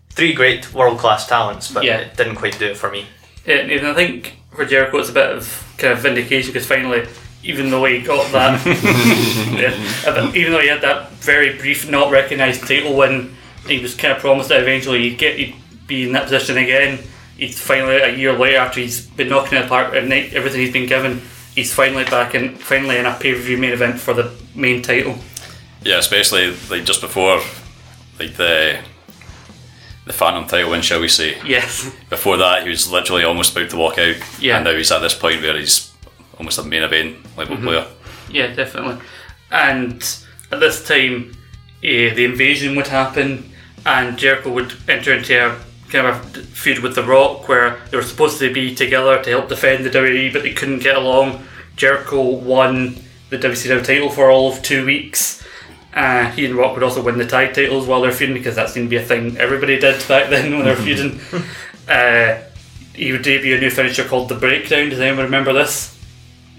three great world class talents, but Yeah. it didn't quite do it for me. Yeah, and I think for Jericho it's a bit of kind of vindication because finally, even though he got that, yeah, even though he had that very brief, not recognised title win, he was kind of promised that eventually he'd get he'd be in that position again. He's finally a year later after he's been knocking it apart and everything he's been given. He's finally back and finally in a pay per view main event for the main title. Yeah, especially like just before, like the the Phantom title win, shall we say? Yes, Before that, he was literally almost about to walk out. Yeah. And now he's at this point where he's almost a main event level player. Yeah, definitely. And at this time, eh, the invasion would happen, and Jericho would enter into a kind of feud with The Rock, where they were supposed to be together to help defend the WWE, but they couldn't get along. Jericho won the WCW title for all of two weeks. Uh, he and Rock would also win the tag titles while they're feuding because that seemed to be a thing everybody did back then when they were feuding. Uh, he would debut a new finisher called the Breakdown. Does anyone remember this?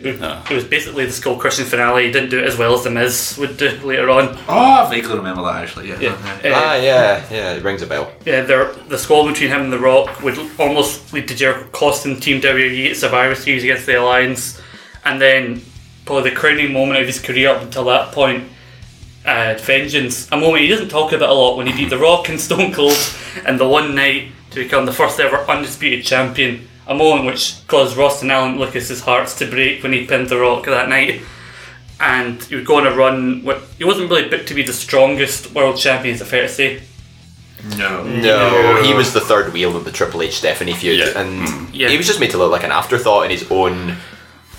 It, No. it was basically the Skull Crushing finale. He didn't do it as well as the Miz would do later on. Oh, I vaguely remember that actually. Yeah. Yeah, Uh, ah, yeah, yeah, it rings a bell. yeah. There, the squabble between him and The Rock would almost lead to Jericho costing Team WWE at Survivor Series against the Alliance, and then probably the crowning moment of his career up until that point. uh, Vengeance, a moment he doesn't talk about a lot when he beat The Rock and Stone Cold in the one night to become the first ever undisputed champion. A moment which caused Ross and Alan Lucas's hearts to break when he pinned The Rock that night. And he would go on a run. What he wasn't really booked to be the strongest world champion. Is it fair to say? No. No, he was the third wheel of the Triple H Stephanie feud, Yeah. and mm. Yeah. he was just made to look like an afterthought in his own,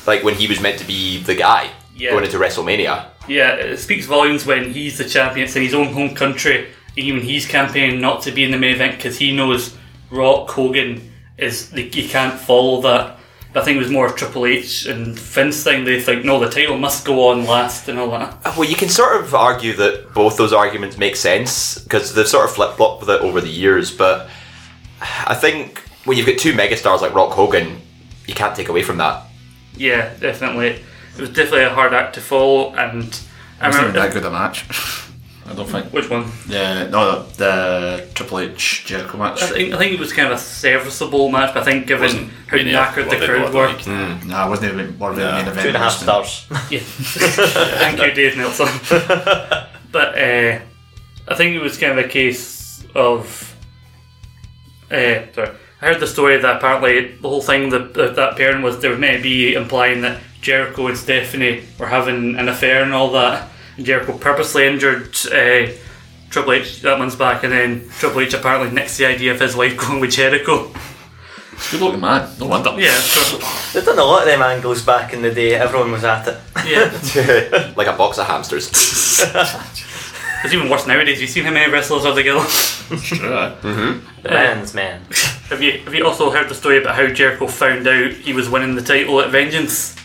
like when he was meant to be the guy Yeah. going into WrestleMania. Yeah, it speaks volumes when he's the champion. It's in his own home country. Even he's campaigning not to be in the main event because he knows Rock Hogan is like, you can't follow that. I think it was more of Triple H and Vince thing. They think no, the title must go on last and all that. Uh, Well, you can sort of argue that both those arguments make sense because they've sort of flip flopped with it over the years. But I think when you've got two megastars like Rock Hogan, you can't take away from that. Yeah, definitely. It was definitely a hard act to follow, and I It's not remember that good a match. I don't think. which one. Yeah, no, the Triple H Jericho match. I think I think it was kind of a serviceable match, but I think given Wasn't how really knackered the crowd were, like. Nah, it wasn't even more of a main event. Two and a half wasn't it? stars. Yeah. Thank you, Dave Nelson. but uh, I think it was kind of a case of. Uh, sorry. I heard the story that apparently the whole thing that that, that pairing was there was meant to be implying that Jericho and Stephanie were having an affair and all that. And Jericho purposely injured uh, Triple H that month's back, and then Triple H apparently nixed the idea of his wife going with Jericho. Good looking man. No wonder. Yeah, so, They've done a lot of them angles back in the day. Everyone was at it. yeah. like a box of hamsters. It's even worse nowadays. You've seen how many wrestlers are together. True, aye. The man's man. Have you have you also heard the story about how Jericho found out he was winning the title at Vengeance?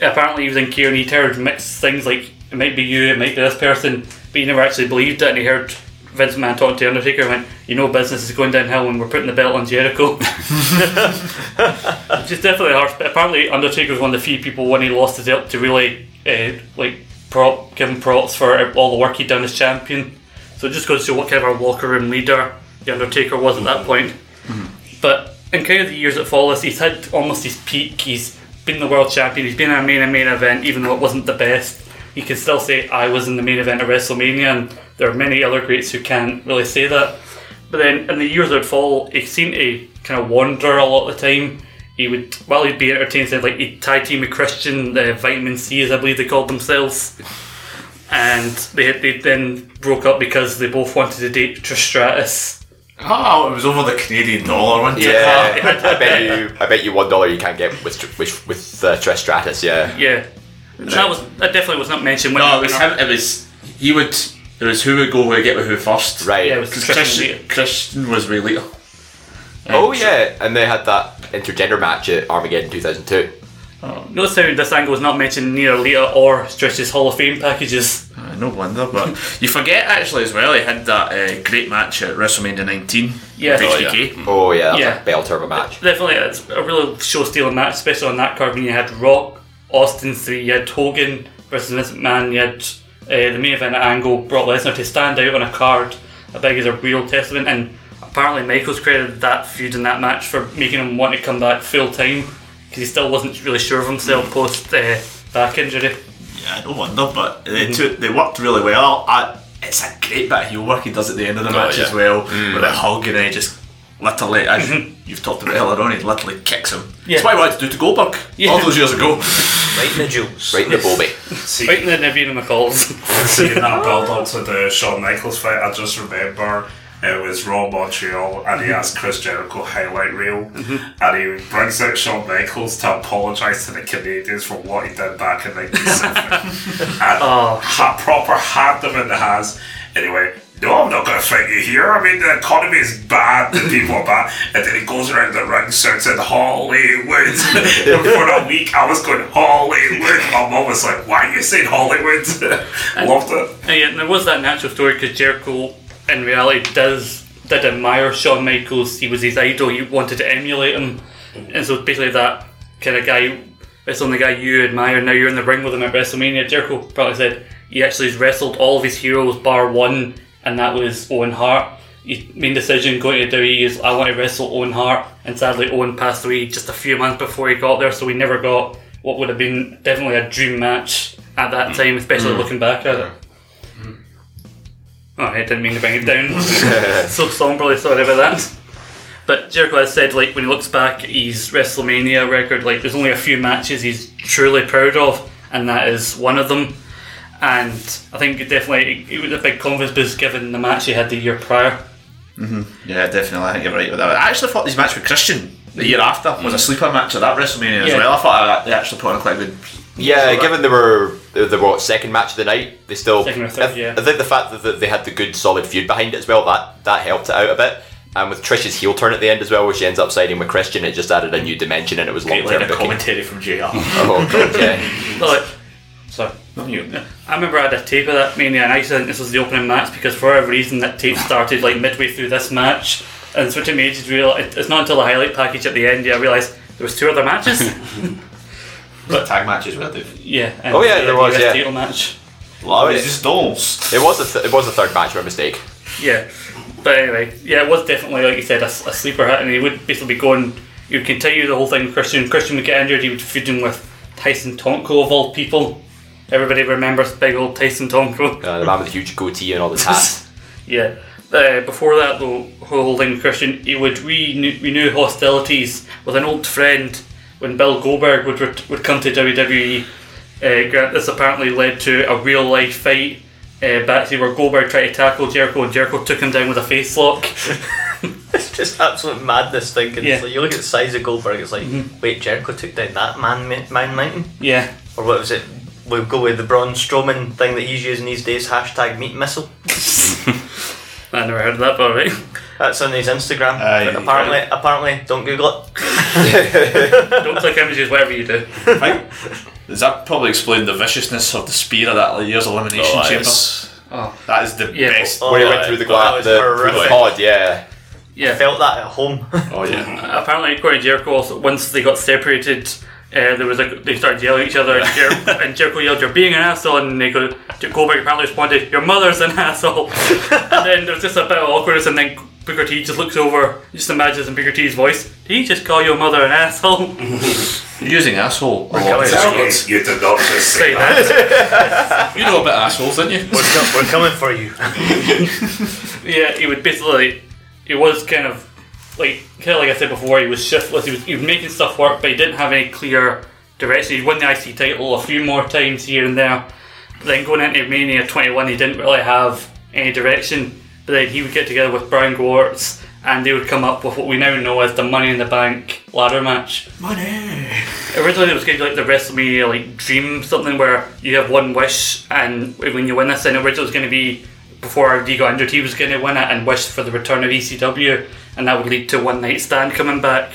Apparently, he was in care and he heard mixed things like it might be you, it might be this person, but you never actually believed it. And he heard Vince McMahon talking to Undertaker and went, "You know, business is going downhill when we're putting the belt on Jericho." Which is definitely harsh. But apparently, Undertaker was one of the few people when he lost his belt to really uh, like prop give him props for all the work he'd done as champion. So it just goes to show what kind of a locker room leader the Undertaker was at that point. But in kind of the years that follow this, he's had almost his peak. He's been the world champion. He's been in a main and main event, even though it wasn't the best. He can still say, "I was in the main event of WrestleMania," and there are many other greats who can't really say that. But then in the years that follow, he seemed to kind of wander a lot of the time. He would, while he'd be entertained, say, like he'd tag team with Christian, the Vitamin C, as I believe they called themselves. And they, they then broke up because they both wanted to date Trish Stratus. Oh, it was over the Canadian dollar, wasn't it? Yeah, I bet you. I bet you one dollar you can't get with with with uh, Trish Stratus. Yeah. Yeah, that was that definitely was not mentioned. When No, it was him. It was he would. It was who would go who would get with who first. Right. Yeah, it was Because Christian. Christian, Christian was way later. oh yeah, and they had that intergender match at Armageddon 2002. Notice how this angle was not mentioned near Lita or Trish's Hall of Fame packages. Uh, no wonder, but you forget actually as well. He had that uh, great match at WrestleMania 19 Yeah. with Oh, HBK. Oh yeah, that Yeah. was a bell turbo match. Definitely, it's a real show stealing match, especially on that card when you had Rock, Austin 3, you had Hogan versus McMahon, you had uh, the main event at Angle, Brock Lesnar to stand out on a card, I think is a real testament. And apparently, Michaels credited that feud in that match for making him want to come back full time because he still wasn't really sure of himself post uh, back injury. Yeah, no wonder, but they, two, they worked really well. I, it's a great bit of heel work he does at the end of the match yeah. as well, with a hug and he just literally, as mm-hmm. you've talked about earlier on, he literally kicks him. Yeah. That's what I wanted to do to Goldberg Yeah. all those years ago. Right in the jewels. Right in the Bobby. See, in the Navina McCalls. seeing that build up to the Shawn Michaels fight, I just remember it was Raw Montreal and he mm-hmm. asked Chris Jericho highlight reel mm-hmm. and he brings out Shawn Michaels to apologise to the Canadians for what he did back in 1970 and Oh. ha- proper had them in the hands. Anyway, no, I'm not going to fight you here. I mean, the economy is bad, the people are bad. And then he goes around the ring, starts in Hollywood. For a week, I was going Hollywood. My mom was like, why are you saying Hollywood? Loved it. And yeah, there was that natural story because Jericho, in reality, does did admire Shawn Michaels. He was his idol. He wanted to emulate him, and so basically that kind of guy, it's on the guy you admire. Now you're in the ring with him at WrestleMania. Jericho probably said he actually has wrestled all of his heroes bar one, and that was Owen Hart. His main decision going to WWE is I want to wrestle Owen Hart, and sadly Owen passed away just a few months before he got there, so we never got what would have been definitely a dream match at that time, especially mm. looking back at it. Mm. Oh, I didn't mean to bring it down. so somberly sorry about that. But Jericho has said, like, when he looks back at his WrestleMania record, like, there's only a few matches he's truly proud of, and that is one of them. And I think it definitely it was a big confidence boost given the match he had the year prior. Mhm. Yeah, definitely. I think you're right with that. I actually thought his match with Christian the year after was a sleeper match at that WrestleMania as well. I thought they actually put on quite a good. Yeah, So given they were they were what second match of the night, they still. Second or third, I, yeah. I think the fact that that they had the good solid feud behind it as well that that helped it out a bit. And with Trish's heel turn at the end as well, where she ends up siding with Christian, it just added a new dimension and it was long Great term line of commentary from JR. Oh god, yeah. But, like. I remember I had a tape of that Mania, and I used to think this was the opening match because for whatever reason that tape started like midway through this match, and so it took me ages to. It's not until the highlight package at the end yeah I realised there was two other matches. But tag matches where they've. yeah. Oh, yeah, there was, US yeah. Title match. Love yeah. just dolls. It was a th- it was a third match by mistake. Yeah, but anyway, yeah, it was definitely like you said a, a sleeper hit, and he would basically be going. You would continue the whole thing. with Christian Christian would get injured. He would feud him with Tyson Tomko of all people. Everybody remembers big old Tyson Tomko. Uh, the man with the huge goatee and all the tats. Yeah. Uh, before that, though, whole thing with Christian, he would renew, renew hostilities with an old friend when Bill Goldberg would ret- would come to WWE. Uh, this apparently led to a real life fight uh, backstage where Goldberg tried to tackle Jericho and Jericho took him down with a face lock. It's just absolute madness thinking. Yeah. Like, you look at the size of Goldberg, it's like, wait, Jericho took down that man, man mountain? Yeah. Or what was it? We'll go with the Braun Strowman thing that he's using these days, hashtag meat missile. I never heard of that, but alright. That's on his Instagram. Aye, but you apparently, apparently, don't Google it. Don't click images, whatever you do. Right. Does that probably explain the viciousness of the spear of that year's elimination Oh, chamber? it's- oh. That is the Yeah, best. Oh, Where he went through the glass. That was the, through the horrific. pod, yeah. Yeah. Felt that at home. Oh yeah. Apparently, according to Jericho, also, once they got separated, there was like they started yelling at each other, and, Jer- and Jericho yelled, "You're being an asshole," and they go, Goldberg apparently responded, "Your mother's an asshole," and then there's just a bit of awkwardness, and then Booker T just looks over, just imagines in Booker T's voice, "Did he just call your mother an asshole?" You're using asshole. a lot coming. this You, month. you did not just say Say that. that. You know about assholes, don't you? we're, co- we're coming for you. yeah, he would basically, he was kind of like, kind of like I said before, he was shiftless. He was, he was making stuff work, but he didn't have any clear direction. He won the IC title a few more times here and there. But then going into Mania 21, he didn't really have any direction. But then he would get together with Brian Gewirtz and they would come up with what we now know as the Money in the Bank ladder match. Money. Originally, it was going to be like the WrestleMania like dream something where you have one wish, and when you win this, and originally it was going to be before RVD got injured, he was going to win it and wish for the return of ECW, and that would lead to one night stand coming back.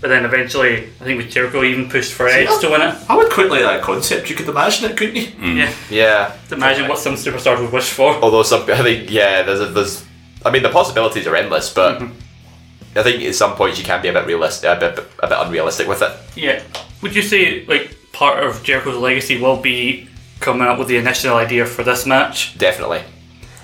But then eventually, I think with Jericho even pushed for Edge to win it. I would quite like that concept. You could imagine it, couldn't you? Mm. Yeah, Yeah. imagine what some superstars would wish for. Although some, I think, yeah, there's, a, there's, I mean, the possibilities are endless, but mm-hmm. I think at some points you can be a bit realistic, a bit, a bit unrealistic with it. Yeah, would you say like part of Jericho's legacy will be coming up with the initial idea for this match? Definitely.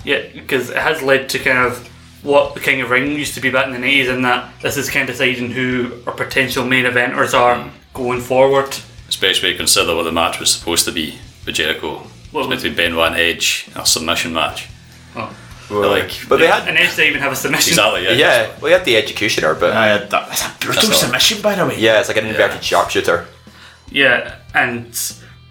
Yeah, because it has led to kind of what the King of Ring used to be back in the 80s, and that this is kind of deciding who our potential main eventers are mm. going forward. Especially when you consider what the match was supposed to be with Jericho. What It was was- between Benoit and Edge, a submission match. Oh. They're like, But they had, And Edge didn't even have a submission. exactly, yeah. yeah, well, they had the Executioner, but I had that. That's a brutal That's not- submission, by the way. yeah, it's like an inverted sharpshooter. Yeah, and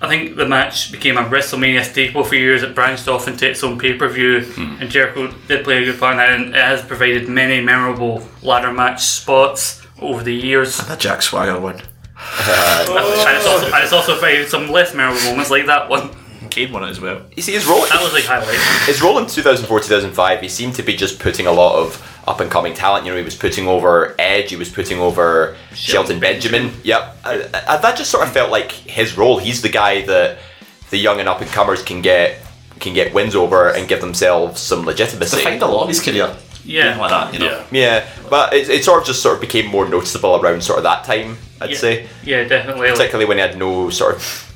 I think the match became a WrestleMania staple for years. It branched off into its own pay per view, hmm. and Jericho did play a good part in that, and it has provided many memorable ladder match spots over the years. And that Jack Swagger one. and, it's also, and it's also provided some less memorable moments like that one. Kane won it as well. You see, his role, That was like highlight. his role in 2004 2005, he seemed to be just putting a lot of up and coming talent. You know, he was putting over Edge, he was putting over Shelton Benjamin. Yep. Uh, uh, that just sort of felt like his role. He's the guy that the young and up and comers can get can get wins over and give themselves some legitimacy. Defined a lot of his career. Yeah. Like that, you know. Yeah. Yeah, but it, it sort of just sort of became more noticeable around sort of that time, I'd yeah. say. Yeah, definitely. Particularly when he had no sort of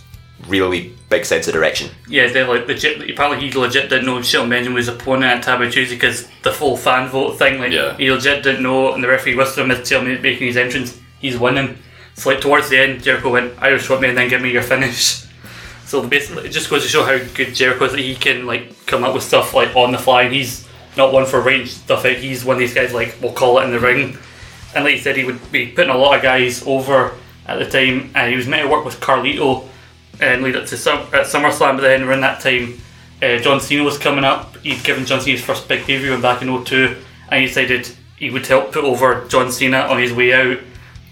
really big sense of direction. yeah, they like legit. Apparently, he legit didn't know Shelton Benjamin was opponent at Taboo Tuesday because the full fan vote thing. Like, Yeah. he legit didn't know, and the referee whispered him as Shelton making his entrance. He's winning. So like towards the end, Jericho went "I Irish whip me and then give me your finish. So basically, it just goes to show how good Jericho is that he can like come up with stuff like on the fly. And he's not one for range stuff out. He's one of these guys like we'll call it in the ring. And like you said, he would be putting a lot of guys over at the time, and he was meant to work with Carlito and lead up to some at SummerSlam. But then around that time, uh, John Cena was coming up. He'd given John Cena his first big debut back in 02, and he decided he would help put over John Cena on his way out.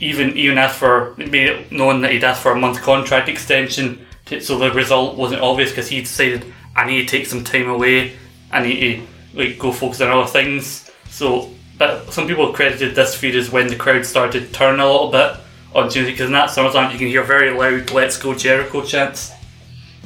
Even even asked for made known that he'd asked for a month contract extension, to, so the result wasn't obvious because he decided I need to take some time away. I need to like go focus on other things. So, but some people credited this feud as when the crowd started turning a little bit on Tuesday because in that SummerSlam you can hear very loud "Let's Go Jericho" chants.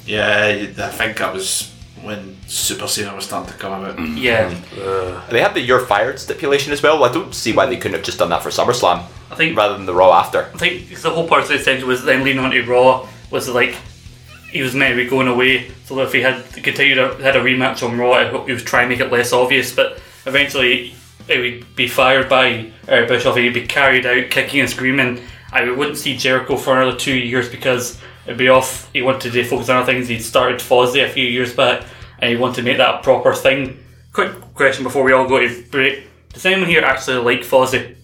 Yeah, I think that was when Super Cena was starting to come about. Mm-hmm. Yeah, uh, They had the "You're fired" stipulation as well. I don't see why they couldn't have just done that for SummerSlam I think rather than the Raw after. I think the whole part of the extension was then leaning onto Raw was like he was meant to be going away. So if he had continued to, had a rematch on Raw, I hope he was trying to make it less obvious. But eventually, he would be fired by Eric Bischoff. He'd be carried out kicking and screaming. I wouldn't see Jericho for another two years because it'd be off. He wanted to focus on other things. He'd started Fozzy a few years back, and he wanted to make that a proper thing. Quick question before we all go to break: Does anyone here actually like Fozzy?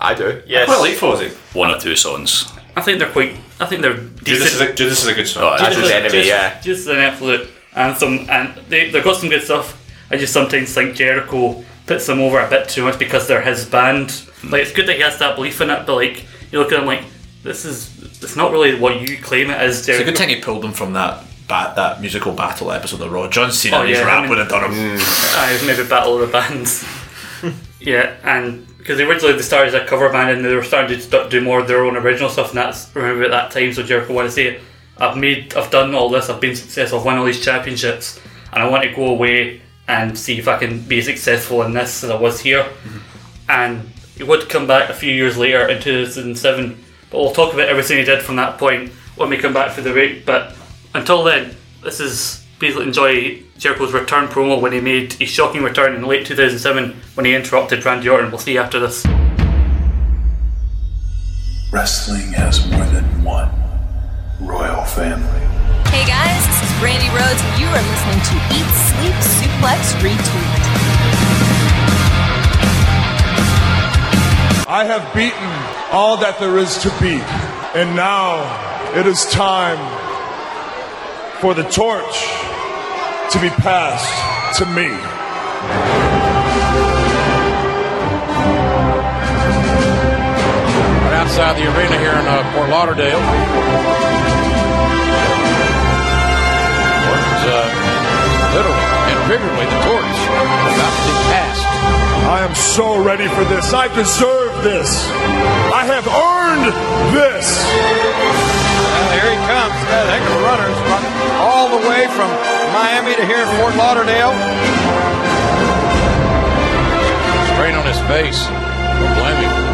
I do. Yes. I quite like Fozzy. One or two songs. I think they're quite. I think they're Judas is, decent. a, Judas is a good song. Oh, As is Just- enemy, just, yeah. Just an absolute anthem, and they they've got some good stuff. I just sometimes think Jericho puts them over a bit too much because they're his band. Like it's good that he has that belief in it, but like you look at him like this is it's not really what you claim it is. It's a Jericho. good thing he pulled them from that bat, that musical battle episode of Raw. John Cena Oh, and his yeah, I rap mean- would have done him. Mm. I maybe battle of the bands. yeah, and because originally they started as a cover band and they were starting to do more of their own original stuff, and that's remember at that time. So Jericho wanted to say, "I've made, I've done all this, I've been successful, I've won all these championships, and I want to go away and see if I can be successful in this as I was here." Mm-hmm. And he would come back a few years later in 2007, but we'll talk about everything he did from that point when we come back for the break. But until then, this is please enjoy Jericho's return promo when he made a shocking return in late 2007 when he interrupted Randy Orton. We'll see you after this. Wrestling has more than one royal family. Hey guys, this is Brandi Rhodes, and you are listening to Eat, Sleep, Suplex, Retweet. I have beaten all that there is to beat. And now it is time for the torch to be passed to me. right outside the arena here in uh, Fort Lauderdale. Orton's uh, literally and figuratively the torch I am so ready for this. I deserve this. I have earned this. Well, here he comes. He's got a heck of a runner. All the way from Miami to here in Fort Lauderdale. Strain on his face. Don't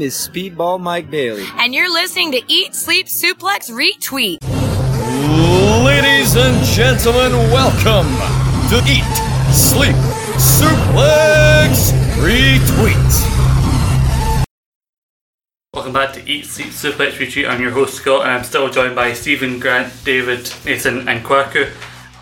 name is Speedball Mike Bailey. and you're listening to Eat, Sleep, Suplex, Retweet. Ladies and gentlemen, welcome to Eat, Sleep, Suplex, Retweet. Welcome back to Eat, Sleep, Suplex, Retweet. I'm your host Scott, and I'm still joined by Stephen, Grant, David, Nathan, and Kwaku.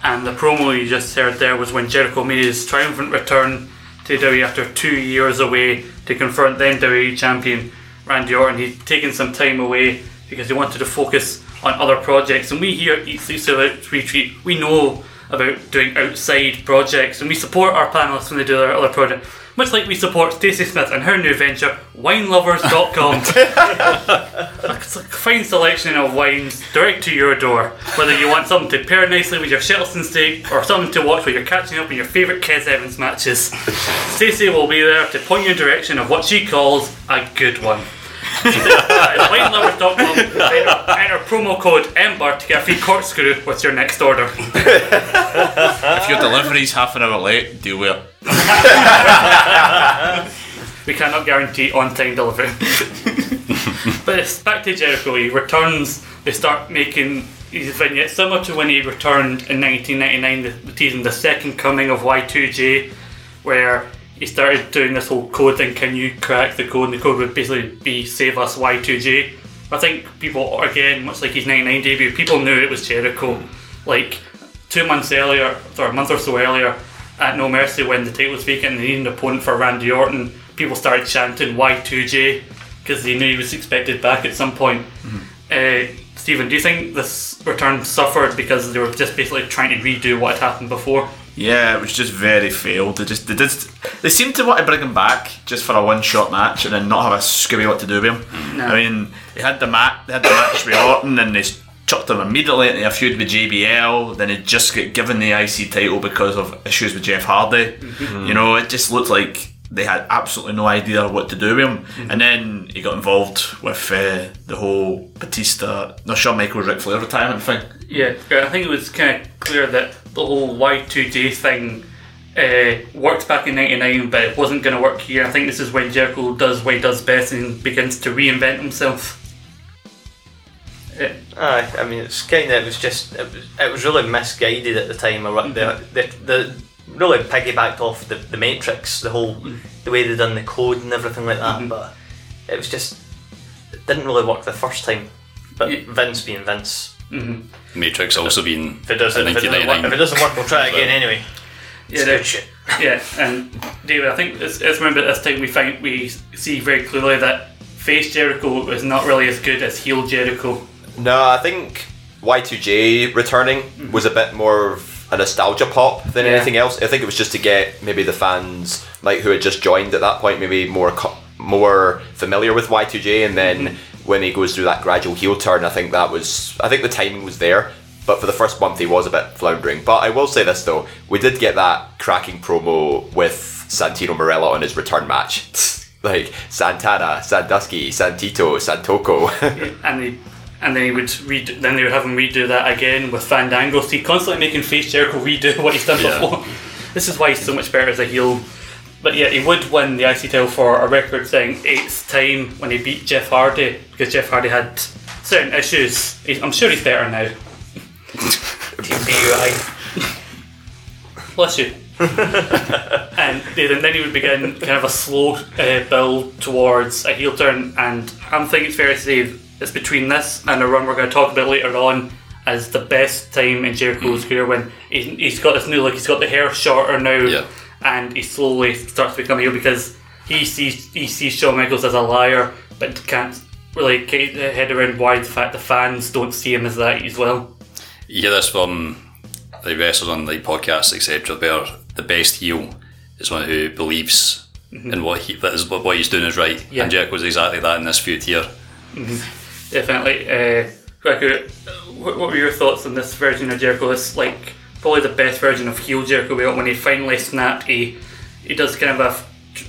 And the promo you just heard there was when Jericho made his triumphant return to WWE after two years away to confront then WWE champion Randy Orton. He'd taken some time away because he wanted to focus on other projects. And we here at Suplex, Retweet, we know about doing outside projects, and we support our panelists when they do their other projects. Much like we support Stacey Smith and her new venture, winelovers.com. It's a fine selection of wines direct to your door. Whether you want something to pair nicely with your Shettleston steak or something to watch while you're catching up on your favourite Kes Evans matches, Stacey will be there to point you in the direction of what she calls a good one. winelovers.com enter, enter promo code EMBER to get a free corkscrew with your next order. If your delivery's half an hour late, deal with it. we cannot guarantee on time delivery. but it's back to Jericho. He returns, they start making his vignettes similar to when he returned in 1999, the, the teasing The Second Coming of Y2J, where he started doing this whole code thing. Can you crack the code? And the code would basically be Save Us Y2J. I think people, again, much like his 99 debut, people knew it was Jericho. Like two months earlier, or a month or so earlier, at No Mercy when the title was vacant and they needed an opponent for Randy Orton, people started chanting Y2J because they knew he was expected back at some point. Uh, Stephen, do you think this return suffered because they were just basically trying to redo what had happened before? Yeah, it was just very failed. They just they did they seemed to want to bring him back just for a one shot match and then not have a scooby what to do with him. No. I mean, they had the mat they had the match with Orton and they chucked him immediately into a feud with JBL. Then he just got given the IC title because of issues with Jeff Hardy. You know, it just looked like they had absolutely no idea what to do with him. And then he got involved with uh, the whole Batista, no Shawn Michaels, Ric Flair retirement thing. Yeah, yeah, I think it was kind of clear that the whole Y2J thing uh, worked back in '99, but it wasn't going to work here. I think this is when Jericho does what he does best and begins to reinvent himself. Yeah. Aye, I mean, it's kind of, it was just, it was, it was really misguided at the time. I ru- The, the, the really piggybacked off the, the Matrix, the whole, mm-hmm. the way they done the code and everything like that, mm-hmm. but it was just, it didn't really work the first time. But Vince being Vince. Mm-hmm. Matrix also being If it doesn't, if it doesn't, work, if it doesn't work, we'll try it again anyway. It's Yeah, good shit. yeah, and David, I think it's, it's remember this time we find we see very clearly that face Jericho is not really as good as heel Jericho. No, I think Y2J returning mm-hmm. was a bit more of a nostalgia pop than Yeah. anything else. I think it was just to get maybe the fans like who had just joined at that point maybe more co- more familiar with Y2J, and then mm-hmm. when he goes through that gradual heel turn, I think that was I think the timing was there. But for the first month, he was a bit floundering. But I will say this though, we did get that cracking promo with Santino Marella on his return match. like Santana, Sandusky, Santito, Santoko. and they and then he would redo, then they would have him redo that again with Fandango. So he constantly making face Jericho redo what he's done Yeah. before. This is why he's so much better as a heel. But yeah, he would win the IC title for a record saying eighth time when he beat Jeff Hardy because Jeff Hardy had certain issues. He's, I'm sure he's better now. TBUI. Bless you. and then then he would begin kind of a slow uh, build towards a heel turn, and I'm thinking it's fair to say it's between this and a run we're going to talk about later on as the best time in Jericho's mm. career when he's, he's got this new look, he's got the hair shorter now, Yeah. and he slowly starts to become a heel because he sees he sees Shawn Michaels as a liar, but can't really get his head around why the fact the fans don't see him as that as well. You hear this from the wrestlers on the podcast, etc. They're the best heel is one who believes mm-hmm. in what he that is what he's doing is right. Yeah. And Jericho's exactly that in this feud here. Mm-hmm. Definitely. Uh, what, were your thoughts on this version of Jericho? It's like probably the best version of heel Jericho we got when he finally snapped. He he does kind of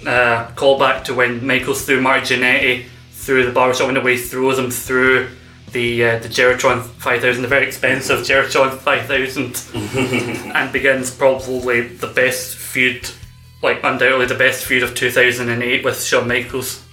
a uh, callback to when Michaels threw Marty Jannetty through the barbershop window, he throws him through the uh, the JeriTron 5000, the very expensive JeriTron 5000, and begins probably the best feud, like undoubtedly the best feud of 2008 with Shawn Michaels.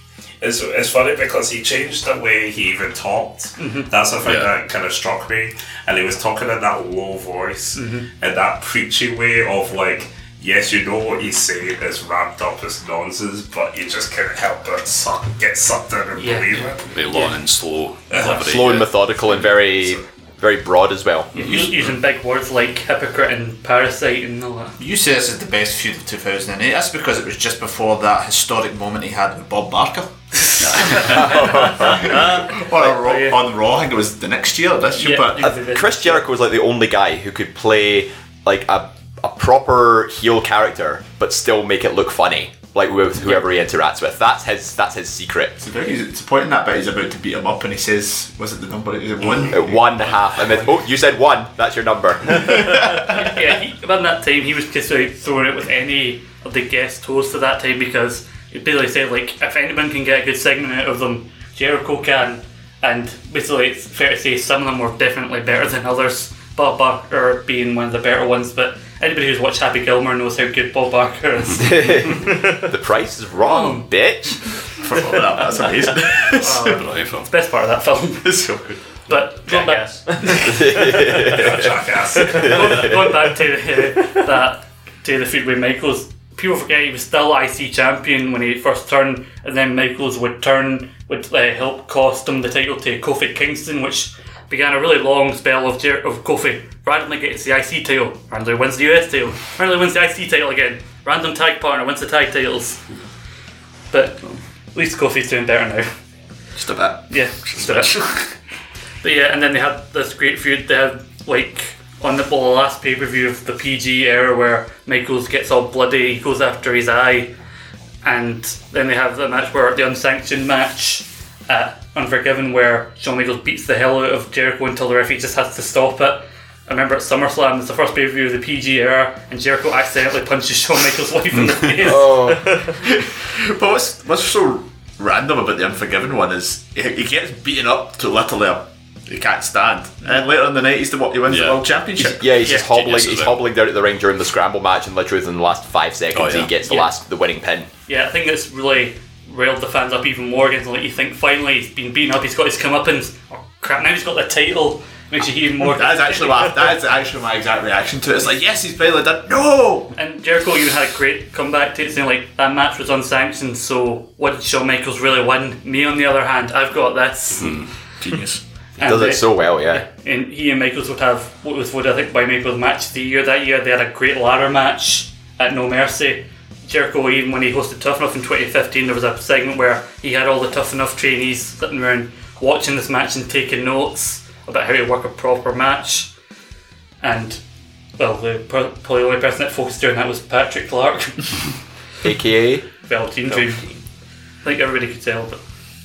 It's, it's funny because he changed the way he even talked. Mhm. That's the thing Yeah. that kind of struck me. And he was talking in that low voice Mhm. and that preachy way of like, yes, you know what he's saying is wrapped up as nonsense, but you just can't help but suck, get sucked in and Yeah. believe it. Very long and slow delivery. Slow and methodical and very, very broad as well. U- using big words like hypocrite and parasite and all that. You say this is the best feud of 2008. That's because it was just before that historic moment he had with Bob Barker. on, a Raw, on Raw, I think it was the next year, or this year, but Uh, Chris Jericho was like the only guy who could play like a, a proper heel character, but still make it look funny, like with whoever he interacts with. That's his. That's his secret. It's very easy to point in that bit. He's about to beat him up, and he says, "Was it the number? Is it one?" One half, and then oh, you said one. That's your number. yeah, he, around that time he was just like throwing it with any of the guest hosts at that time because he basically said like if anyone can get a good segment out of them, Jericho can. And basically, it's fair to say some of them were definitely better than others. Bob Barker being one of the better ones, but anybody who's watched Happy Gilmore knows how good Bob Barker is. the price is wrong, hmm. bitch. Forgot that. That's amazing. Oh, Brilliant film. the best part of that film. It's so good. But going back, Jackass. going, going back to the, that to the feud with Michaels, people forget he was still IC champion when he first turned, and then Michaels would turn would uh, help cost him the title to Kofi Kingston, which began a really long spell of Jer- of Kofi randomly gets the IC title, randomly wins the US title, randomly wins the IC title again, random tag partner wins the tag titles. But at least Kofi's doing better now. Just a bit. Yeah, just a bit. But yeah, and then they had this great feud. They had like on the, well, the last pay per view of the PG era where Michaels gets all bloody, he goes after his eye, and then they have the match where the unsanctioned match at Unforgiven where Shawn Michaels beats the hell out of Jericho until the referee just has to stop it. I remember at SummerSlam, it's the first pay per view of the PG era, and Jericho accidentally punches Shawn Michaels' wife in the face. Oh, But what's what's so random about the Unforgiven one is he, he gets beaten up to literally a, he can't stand, and then later in the night he's the he wins the world championship. yeah, he's just hobbling. He's hobbling down to the ring during the scramble match, and literally within the last five seconds, Oh, yeah. he gets the Yeah. last, the winning pin. Yeah, I think it's really railed the fans up even more against like you think finally he's been beaten up, he's got his comeuppance. Oh crap, now he's got the title. Makes you even more That is actually my that is actually my exact reaction to it. It's like yes, he's finally done. No, And Jericho even had a great comeback to it, saying like that match was unsanctioned, so what did Shawn Michaels really win? Me on the other hand, I've got this. Hmm. genius. And Does it so well, yeah. and he and Michaels would have what was what I think by Michaels match the year that year. They had a great ladder match at No Mercy. Jericho even when he hosted Tough Enough in 2015, there was a segment where he had all the Tough Enough trainees sitting around watching this match and taking notes about how to work a proper match. And well, the probably the only person that focused during that was Patrick Clark, AKA. Velveteen Dream. I think everybody could tell, but.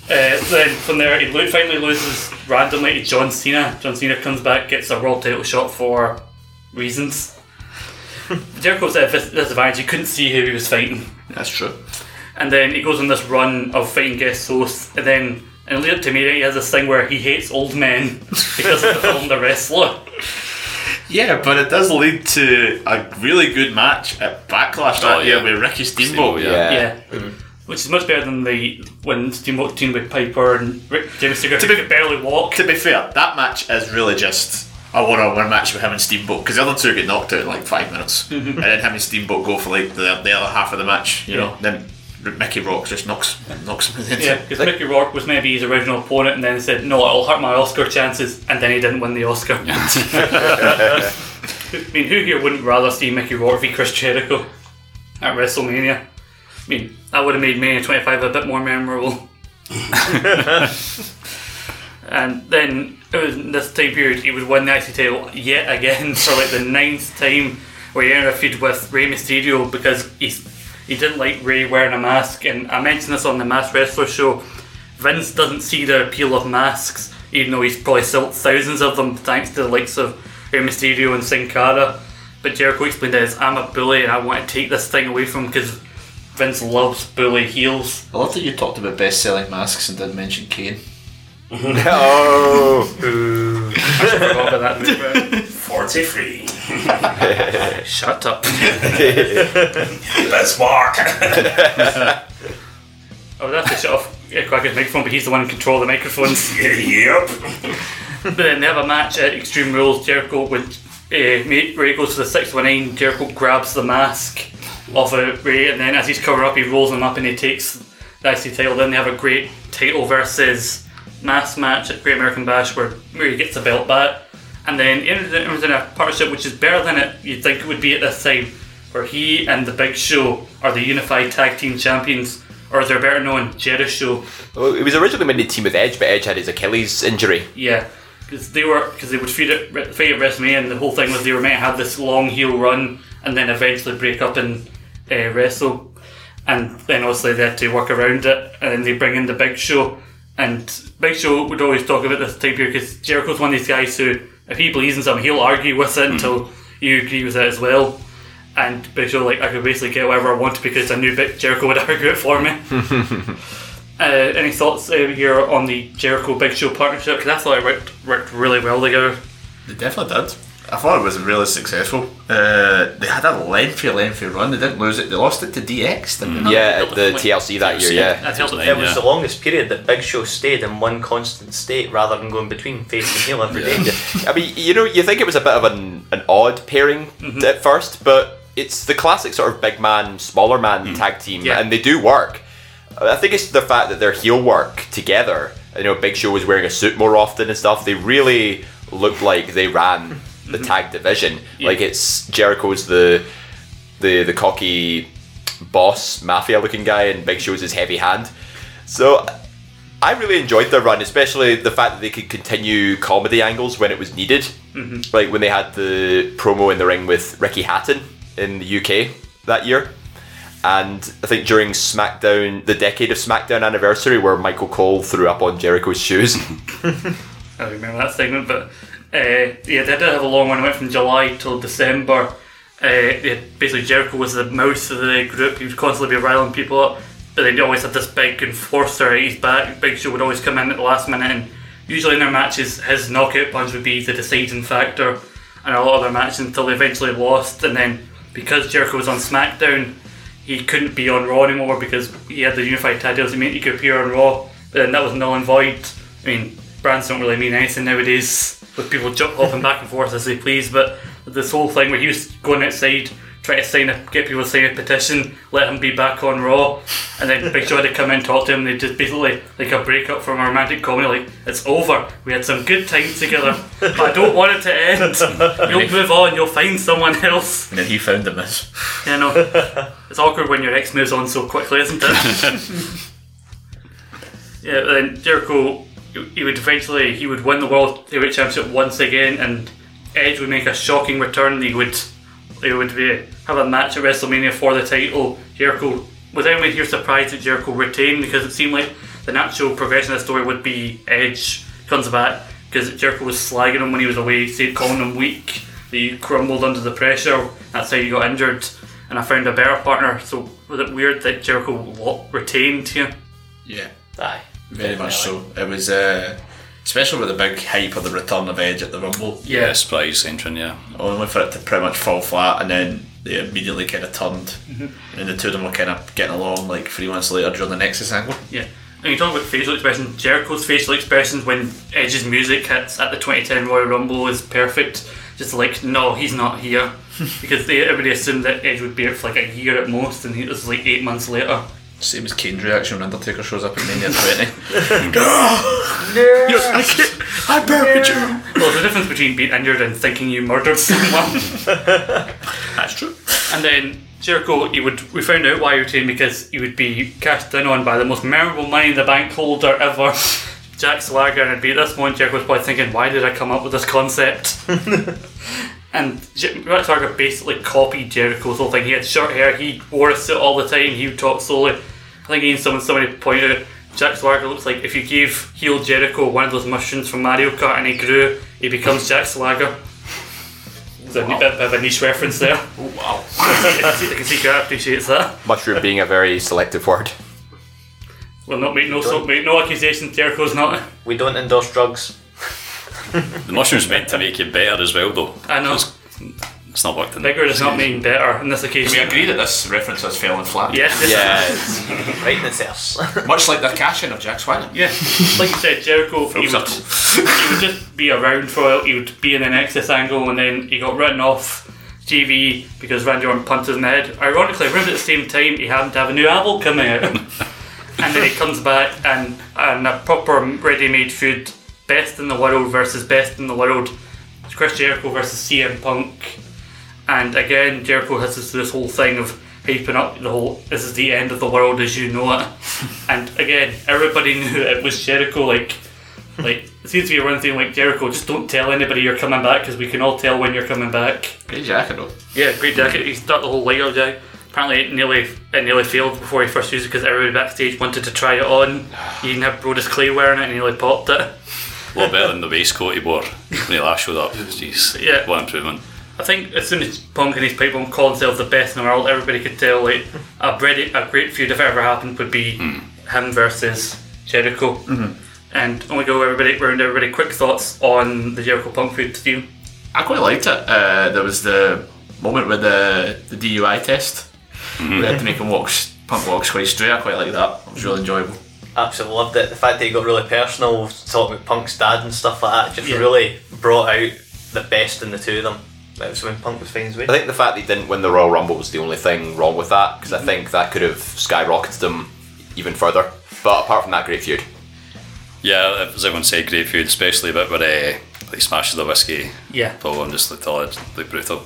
Uh, then from there, he lo- finally loses randomly to John Cena. John Cena comes back, gets a world title shot for reasons. Jericho's at a dis- disadvantage, he couldn't see who he was fighting. That's true. And then he goes on this run of fighting guest hosts, and then in lead up to me, he has this thing where he hates old men because of the film The Wrestler. Yeah, but it does lead to a really good match at Backlash that Oh, year yeah. with Ricky Steamboat. Steamboat, yeah. Yeah. Yeah. Which is much better than the when Steamboat teamed with Piper and Rick James Stewart To be- could barely walk. To be fair, that match is really just a one-on-one match with him and Steamboat because the other two get knocked out in like five minutes, mm-hmm. and then him and Steamboat go for like the, the other half of the match. You know, then Mickey Rourke just knocks knocks him in the Yeah, because Mickey Rourke was maybe his original opponent, and then he said, "No, it'll hurt my Oscar chances," and then he didn't win the Oscar. I mean, who here wouldn't rather see Mickey Rourke v Chris Jericho at WrestleMania? I mean, that would have made Mania 25 a bit more memorable. And then it was in this time period he would win the IC title yet again for like the ninth time, where he ended a feud with Rey Mysterio because he's he didn't like Rey wearing a mask. And I mentioned this on the Masked Wrestler show. Vince doesn't see the appeal of masks, even though he's probably sold thousands of them thanks to the likes of Rey Mysterio and Sin Cara. But Jericho explained it as I'm a bully and I want to take this thing away from him because Vince loves bully heels. I love that you talked about best selling masks and didn't mention Kane. oh. I forgot about that bit. 43. Shut up. Let's walk. I would have to shut off yeah, Kwaku's microphone, but he's the one in control of the microphones. yep. but then they have a match at Extreme Rules. Jericho, when uh, Rey goes to the 619, Jericho grabs the mask off of Rey, and then as he's covering up, he rolls him up and he takes the IC title. Then they have a great title versus mass match at Great American Bash where Rey gets the belt back. And then was in a partnership which is better than it you'd think it would be at this time, where he and the Big Show are the unified tag team champions, or they're better known, Jeri-Show. Well, it was originally meant to team with Edge, but Edge had his Achilles injury. Yeah, because they were because they would feed it fight at WrestleMania, and the whole thing was they were meant to have this long heel run and then eventually break up and uh, wrestle, and then obviously they had to work around it, and then they bring in the Big Show, and Big Show would always talk about this time period because Jericho's one of these guys who, if he believes in something, he'll argue with it until you agree with it as well. And Big Show, like, I could basically get whatever I want because I knew Big Jericho would argue it for me. Uh, any thoughts uh, here on the Jericho Big Show partnership? Because I thought it worked, worked really well together. They definitely did. I thought it was really successful. Uh, they had a lengthy, lengthy run. They didn't lose it. They lost it to DX. Didn't they? Mm-hmm. Yeah, at the TLC that year, yeah. It was the longest period that Big Show stayed in one constant state rather than going between face and heel every day. I mean, you know, you think it was a bit of an, an odd pairing at first, but it's the classic sort of big man, smaller man tag team, Yeah. and they do work. I think it's the fact that their heel work together. You know, Big Show was wearing a suit more often and stuff. They really looked like they ran the tag division. Like it's Jericho's the the the cocky boss, mafia looking guy, and Big Show's his heavy hand. So I really enjoyed their run, especially the fact that they could continue comedy angles when it was needed. Mhm. Like when they had the promo in the ring with Ricky Hatton in the UK that year. And I think during SmackDown, the decade of SmackDown anniversary, where Michael Cole threw up on Jericho's shoes. I don't remember that segment, but uh, yeah, they did have a long one. It went from July till December. Uh, yeah, basically, Jericho was the mouth of the group. He would constantly be riling people up, but then he always had this big enforcer at his back. Big Show would always come in at the last minute, and usually in their matches, his knockout punch would be the deciding factor. And a lot of their matches until they eventually lost, and then because Jericho was on SmackDown, he couldn't be on Raw anymore because he had the unified titles. He meant he could appear on Raw, but then that was null and void. I mean, brands don't really mean anything nowadays with people jump hopping back and forth as they please. But this whole thing where he was going outside trying to sign a get people to sign a petition, let him be back on Raw, and then Big Show had to come in and talk to him. They just basically like a breakup from a romantic comedy. Like it's over. We had some good times together, but I don't want it to end. You'll move on. You'll find someone else. And then he found the miss. Yeah, no. it's awkward when your ex moves on so quickly, isn't it? yeah, then Jericho, he would eventually he would win the world heavyweight championship once again, and Edge would make a shocking return. He would they would be have a match at WrestleMania for the title. Jericho was anyone here surprised that Jericho retained because it seemed like the natural progression of the story would be Edge comes back because Jericho was slagging him when he was away, saying calling him weak. that He crumbled under the pressure. That's how he got injured. And I found a better partner. So was it weird that Jericho lo- retained here? Yeah. Aye. Very much so. It was, uh, especially with the big hype of the return of Edge at the Rumble. Yeah, surprise entrant, yeah. Only for it to pretty much fall flat, and then they immediately kind of turned, Mhm. and the two of them were kind of getting along like three months later during the Nexus angle. Yeah. And you talk about facial expressions. Jericho's facial expressions when Edge's music hits at the 2010 Royal Rumble is perfect. Just like, no, he's not here. because they, everybody assumed that Edge would be here for like a year at most, and he, was like eight months later. Same as Kane's reaction when Undertaker shows up at Mania 20. I, can't, I buried you. Well, there's a difference between being injured and thinking you murdered someone. That's true. And then Jericho, he would we found out why he retained because he would be cast in on by the most memorable Money in the Bank holder ever, Jack Swagger, and it'd be at this point Jericho was probably thinking, why did I come up with this concept? and J- Jack Swagger basically copied Jericho's whole thing. He had short hair, he wore a suit all the time, he would talk slowly. I think even someone somebody pointed out Jack Swagger looks like if you gave heel Jericho one of those mushrooms from Mario Kart and he grew, he becomes Jack Swagger. It's a bit, bit of a niche reference there. wow. I can see, I can see Garrett appreciates that. Mushroom being a very selective word. Well, not make no so, make no accusations. Jericho's not. We don't endorse drugs. The mushroom's meant to make you better as well, though. I know. It's, it's not worked in Bigger does not mean better in this Can we agree that this reference has fallen flat? Yes. Yeah, right in the. Much like the cash in of Jack Swagger. Yeah, like you said, Jericho, he would, he would just be around for a while. He would be in an Nexus angle, and then he got written off TV because Randy Orton punted him in the head. Ironically, around at the same time, he happened to have a new album coming out, and then he comes back and and a proper ready-made food, best in the world versus best in the world. It's Chris Jericho versus CM Punk, and again, Jericho has this, this whole thing of hyping up the whole this is the end of the world as you know it. And again, everybody knew it was Jericho. Like, like it seems to be running thing. Like Jericho, just don't tell anybody you're coming back because we can all tell when you're coming back. Great jacket though. Yeah, great jacket. He started the whole lighter jacket. Apparently, it nearly it nearly failed before he first used it because everybody backstage wanted to try it on. He didn't have Brodus Clay wearing it, and he nearly popped it. A lot better than the waistcoat he wore when he last showed up. Jeez, Yeah. what improvement. I think as soon as Punk and his people bomb called himself the best in the world, everybody could tell like a great a great feud if it ever happened would be him versus Jericho. Mm-hmm. And I'm gonna go everybody round everybody. Quick thoughts on the Jericho Punk feud, Steve. I quite liked it. Uh, there was the moment with the, the DUI test. Mm-hmm. We had to make him walk, punk walk quite straight. I quite like that. It was really enjoyable. Absolutely loved it. The fact that he got really personal, talking about Punk's dad and stuff like that, just Yeah. really brought out the best in the two of them. That was when Punk was finding his way. I think the fact that he didn't win the Royal Rumble was the only thing wrong with that because I think that could have skyrocketed him even further. But apart from that, great feud. Yeah, as everyone said, great food, especially a bit where uh, like smashes the whiskey. Yeah. Paul, I'm just like, oh, it's like brutal.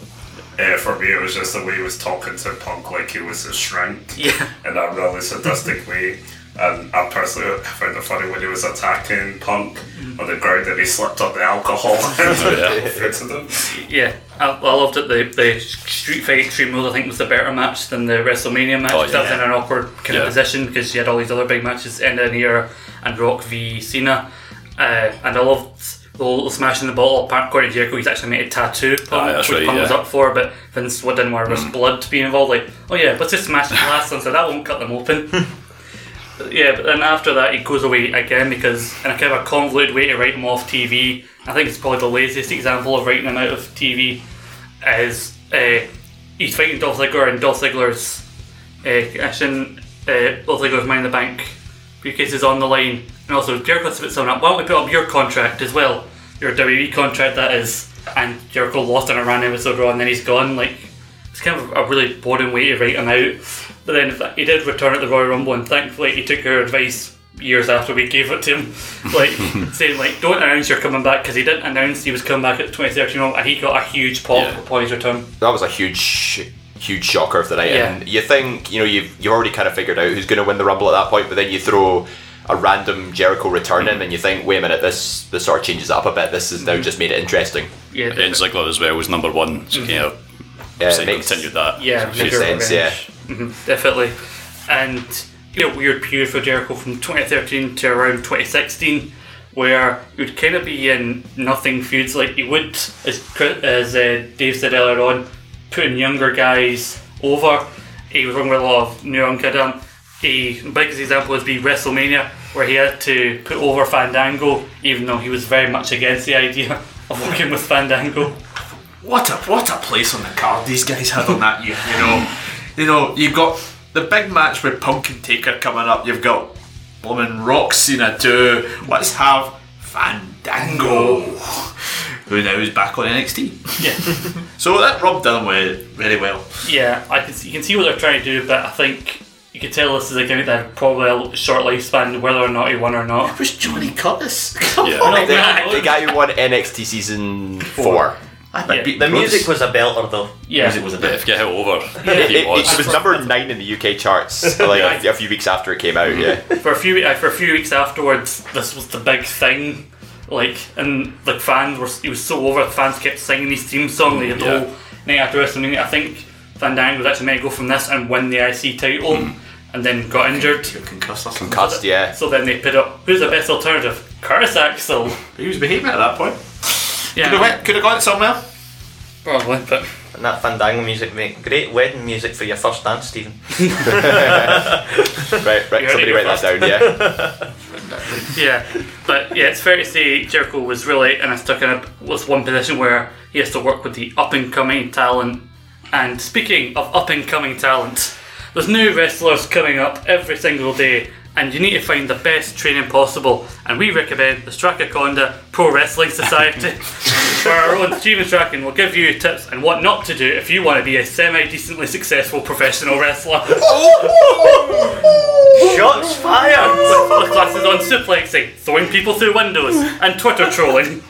Uh, for me, it was just the way he was talking to Punk like he was a shrink Yeah. in that really sadistic way. And I personally found it funny when he was attacking Punk mm-hmm. on the ground and he slipped on the alcohol yeah. Yeah, I, I loved it. The the Street Fight Extreme Rules I think was the better match than the WrestleMania match. Oh, 'cause That was in an awkward kind Yeah. of position because you had all these other big matches end in here and Rock v Cena, uh, and I loved the whole smashing the bottle. Apart According to Jericho, he's actually made a tattoo. Punk, Aye, that's which right, Punk was up for, but Vince what didn't want to mm. blood to be involved. Like, oh yeah, let's just smash the glass one, so that won't cut them open. Yeah, but then after that he goes away again because in a kind of a convoluted way to write him off TV. I think it's probably the laziest example of writing him out of TV. Is uh, he's fighting Dolph Ziggler and Dolph Ziggler's uh. Uh, Dolph Ziggler's in the Bank briefcase is on the line, and also Jericho has to put someone up. Why don't we put up your contract as well? Your WWE contract that is. And Jericho lost in a random episode and then he's gone. Like it's kind of a really boring way to write him out. But then he did return at the Royal Rumble, and thankfully he took our advice years after we gave it to him, like saying like, "Don't announce you're coming back," because he didn't announce he was coming back at 2013 Rumble, and he got a huge pop Yeah. upon his return. That was a huge, huge shocker of the night. Yeah. And you think, you know, you've, you've already kind of figured out who's going to win the Rumble at that point, but then you throw a random Jericho return in mm-hmm. and you think, wait a minute, this, this sort of changes up a bit. This has now mm-hmm. just made it interesting. Yeah, And Ziggler as well was number one, so mm-hmm. kind of Yeah, so it makes- continued that. Yeah, Makes bigger sense, yeah. revenge. Mhm, definitely. And you know, weird period for Jericho from 2013 to around 2016, where he would kind of be in nothing feuds like he would, as as uh, Dave said earlier on, putting younger guys over. He was working with a lot of new young kid. Um, a biggest example would be WrestleMania, where he had to put over Fandango, even though he was very much against the idea of working with Fandango. What a what a place on the card these guys had on that year. You know, you know you've got the big match with Punk and Taker coming up. You've got blooming Rock Cena too. Let's have Fandango, who now is back on NXT. Yeah. So that rubbed them with very well. Yeah, I can see, you can see what they're trying to do, but I think you can tell this is a gimmick that had probably a short lifespan, whether or not he won or not. It was Johnny Curtis. Come Yeah. on. No, The, yeah, the guy who won NXT season four. Might beat The Bruce. music was a belter though. Yeah. Music was a I bit. forget how over It, he it- was. it was number nine in the UK charts, like a few weeks after it came out. Yeah, for a few uh, for a few weeks afterwards, this was the big thing. Like and like fans were he was so over. The fans kept singing his theme song. They had the Yeah. whole night after WrestleMania. I think Fandango was actually meant to go from this and win the IC title, and then got injured. Concussed concussed. Yeah, So then they put up who's the best alternative? Curtis Axel. He was behaving at that point. Yeah, Could have went, could have gone somewhere. probably, but And that Fandango music, mate. Great wedding music for your first dance, Stephen. right, right. You Somebody it write that down. Yeah, yeah, but yeah, it's fair to say Jericho was really in a stuck in a was one position where he has to work with the up and coming talent. And speaking of up and coming talent, there's new wrestlers coming up every single day, and you need to find the best training possible. And we recommend the Strakaconda Pro Wrestling Society, where our own Steven Strachan will give you tips on what not to do if you want to be a semi decently successful professional wrestler. Oh! Shots fired! with, with classes on suplexing, throwing people through windows, and Twitter trolling.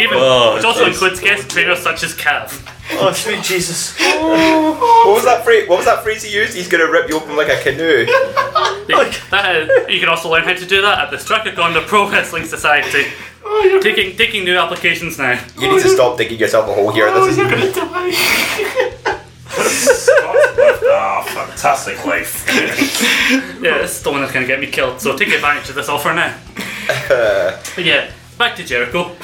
Even, oh, which also includes guest trainers such as Cav. Oh, sweet Jesus. what was that phrase? What was that phrase he used? He's gonna rip you open like a canoe. That is, you can also learn how to do that at the Strakaconda Pro Wrestling Society. Oh, taking taking new applications now. You need to stop digging yourself a hole here. This is you're gonna die. Ah, oh, fantastic life. Yeah, this is the one that's going to get me killed, so take advantage of this offer now. But yeah, back to Jericho.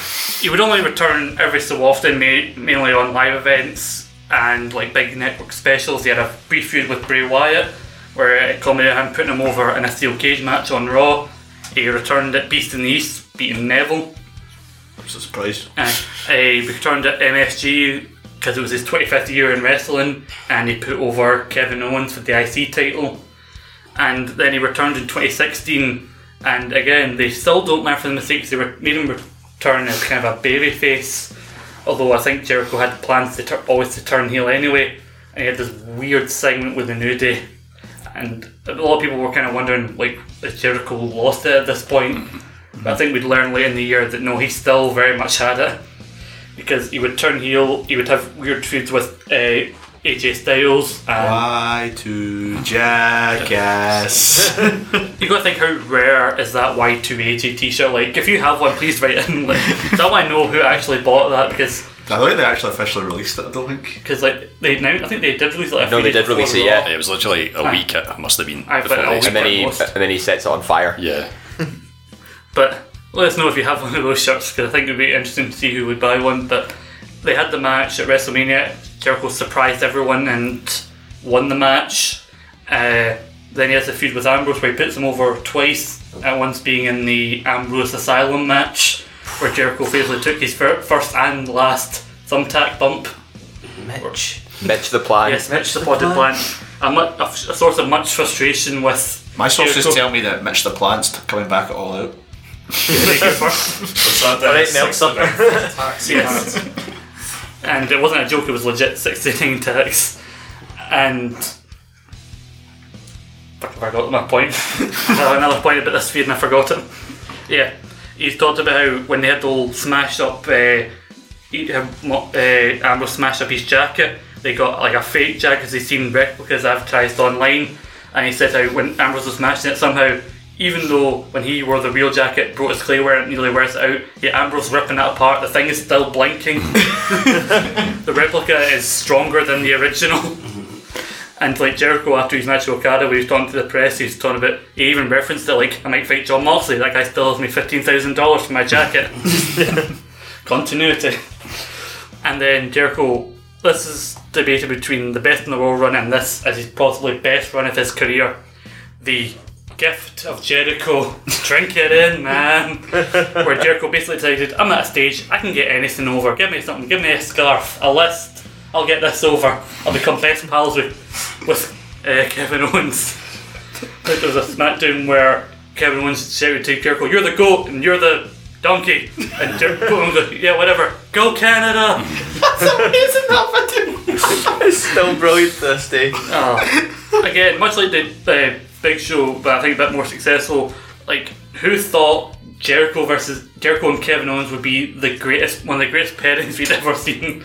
He would only return every so often, ma- mainly on live events and like big network specials. He had a brief feud with Bray Wyatt, where it culminated in him putting him over in a steel cage match on Raw. He returned at Beast in the East, beating Neville. I'm so surprised. Uh, he returned at MSG because it was his 25th year in wrestling, and he put over Kevin Owens for the IC title. And then he returned in 2016, and again, they still don't learn from the mistakes. They were made him return as kind of a baby face, although I think Jericho had plans to always to turn heel anyway, and he had this weird segment with the New Day. And a lot of people were kind of wondering, like, is Jericho lost it at this point? But I think we'd learn late in the year that no, he still very much had it because he would turn heel. He would have weird feuds with uh, AJ Styles. And Why to jackass? you got to think how rare is that Y2AJ T-shirt? Like, if you have one, please write in. Like, that way I know who actually bought that because I don't think they actually officially released it. I don't think. because like they now I think they did release it. a No, they did release it, yeah. It was literally a week. It must have been. Aye, but before a they- week. and then he and then he sets it on fire. Yeah. But let us know if you have one of those shirts because I think it would be interesting to see who would buy one. But they had the match at WrestleMania. Jericho surprised everyone and won the match. Uh, then he has a feud with Ambrose where he puts him over twice. At once being in the Ambrose Asylum match, where Jericho famously took his fir- first and last thumbtack bump. Mitch. Mitch the plan. Yes, Mitch the potted plant. A, mu- a, f- a source of much frustration with. My sources Jericho. tell me that Mitch the Plant's coming back at all out. Take it first. Was Alright, six Nelson. And it wasn't a joke, it was legit 69 ticks. And. I forgot my point. Another point about this feed and I forgot it. Yeah, he's talked about how when they had the whole smashed up, uh, he, uh, Ambrose smashed up his jacket, they got like a fake jacket he's seen replicas advertised online. And he said how when Ambrose was smashing it, somehow, even though when he wore the real jacket, Brodus Clay wear it, nearly wears it out, yet Ambrose ripping it apart, the thing is still blinking. the replica is stronger than the original. And like Jericho after his match with Okada, where he was talking to the press, he's talking about, he even referenced it like, I might fight Jon Moxley, that guy still owes me $15,000 for my jacket. Continuity. And then Jericho, this is debated between the best in the world run and this as his possibly best run of his career. The gift of Jericho. Drink it in, man. Where Jericho basically decided, I'm at a stage, I can get anything over. Give me something, give me a scarf, a list. I'll get this over. I'll become best pals with, with uh, Kevin Owens. There was a SmackDown where Kevin Owens shouted to Jericho, "You're the goat and you're the donkey," and Jericho Owens was "Yeah, whatever. Go Canada." That's amazing, Alpha It's still brilliant to this day. Oh. Again, much like the uh, Big Show, but I think a bit more successful. Like, who thought Jericho versus Jericho and Kevin Owens would be the greatest, one of the greatest pairings we'd ever seen.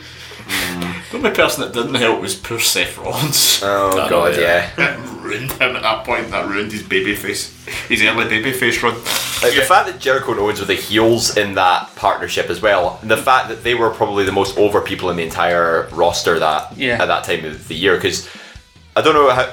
The only person that didn't help was poor Seth Rollins. Oh That- god, yeah. That ruined him at that point. That ruined his babyface, his early babyface run. Like the fact that Jericho and Owens were the heels in that partnership as well, and the fact that they were probably the most over people in the entire roster that Yeah. at that time of the year. Because I don't know how